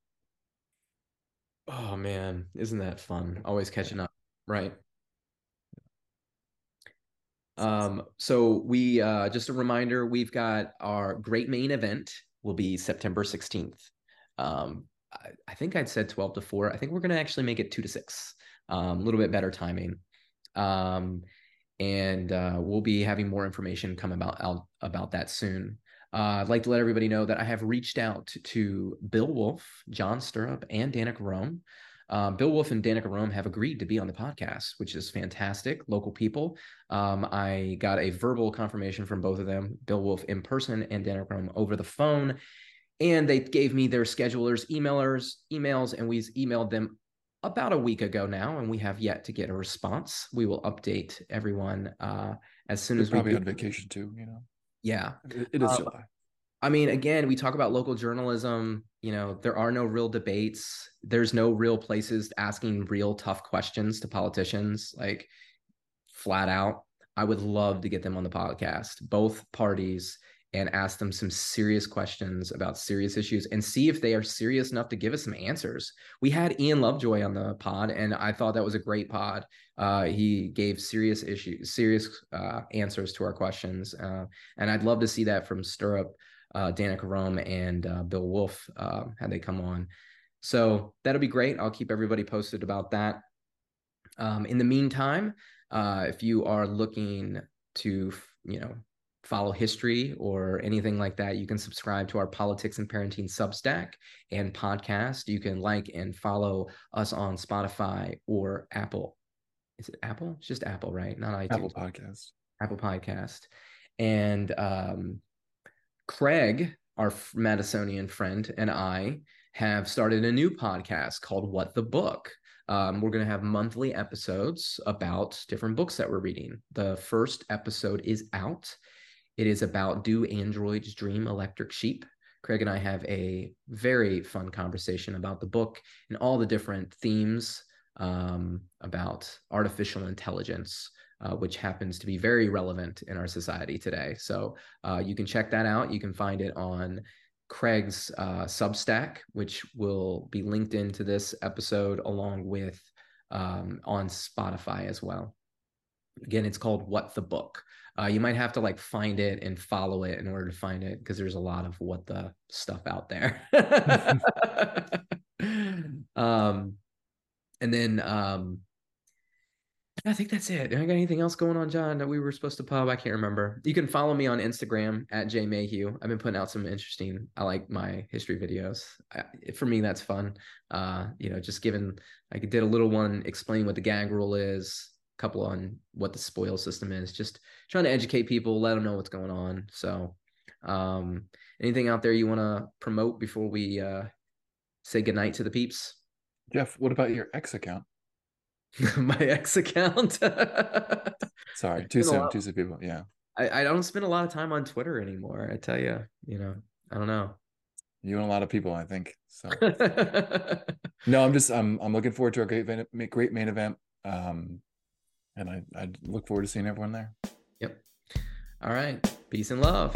Oh man, isn't that fun? Always catching up, right? Um, so we uh, just a reminder, we've got our great main event will be September 16th. Um, I, I think I'd said 12 to 4. I think we're gonna actually make it two to six. Um, a little bit better timing. Um, and uh, we'll be having more information come about out about that soon. Uh, I'd like to let everybody know that I have reached out to Bill Woolf, John Stirrup, and Danica Roem. Um, Bill Woolf and Danica Roem have agreed to be on the podcast, which is fantastic. Local people. Um, I got a verbal confirmation from both of them, Bill Woolf in person and Danica Roem over the phone. And they gave me their schedulers, emailers, emails, and we emailed them about a week ago now, and we have yet to get a response. We will update everyone uh, as soon They're as probably we on vacation too. You know. Yeah, it, it is uh, July. I mean, again, we talk about local journalism. You know, there are no real debates. There's no real places asking real tough questions to politicians, like flat out. I would love to get them on the podcast. Both parties and ask them some serious questions about serious issues and see if they are serious enough to give us some answers. We had Ian Lovejoy on the pod, and I thought that was a great pod. Uh, he gave serious issues, serious uh, answers to our questions, uh, and I'd love to see that from Stirrup, uh, Danica Roem, and uh, Bill Woolf uh, had they come on. So that'll be great. I'll keep everybody posted about that. Um, in the meantime, if you are looking to, you know, follow history or anything like that, you can subscribe to our Politics and Parenting Substack and podcast. You can like and follow us on Spotify or Apple. Is it Apple? It's just Apple, right? Not iTunes. Apple Podcast. Apple Podcast. And um, Craig, our Madisonian friend, and I have started a new podcast called What the Book. Um, we're going to have monthly episodes about different books that we're reading. The first episode is out it is about Do Androids Dream Electric Sheep? Craig and I have a very fun conversation about the book and all the different themes um, about artificial intelligence, uh, which happens to be very relevant in our society today. So uh, you can check that out. You can find it on Craig's uh, Substack, which will be linked into this episode along with um, on Spotify as well. Again, it's called What the Book. Uh, you might have to like find it and follow it in order to find it because there's a lot of what the stuff out there. um, and then um, I think that's it. I got anything else going on, John, that we were supposed to pub? I can't remember. You can follow me on Instagram at Jay Mayhew. I've been putting out some interesting. I like my history videos. I, for me, that's fun. Uh, you know, just given I did a little one explaining what the gag rule is, a couple on what the spoil system is. Just trying to educate people, let them know what's going on. So, um, anything out there you want to promote before we uh, say goodnight to the peeps? Jeff, what about your X account? My ex account. Sorry, too soon. Too soon, people. Yeah. I, I don't spend a lot of time on Twitter anymore. I tell you, you know, I don't know. You and a lot of people, I think. So no, I'm just I'm I'm looking forward to our great great main event. Um, and I, I look forward to seeing everyone there. Yep. All right. Peace and love.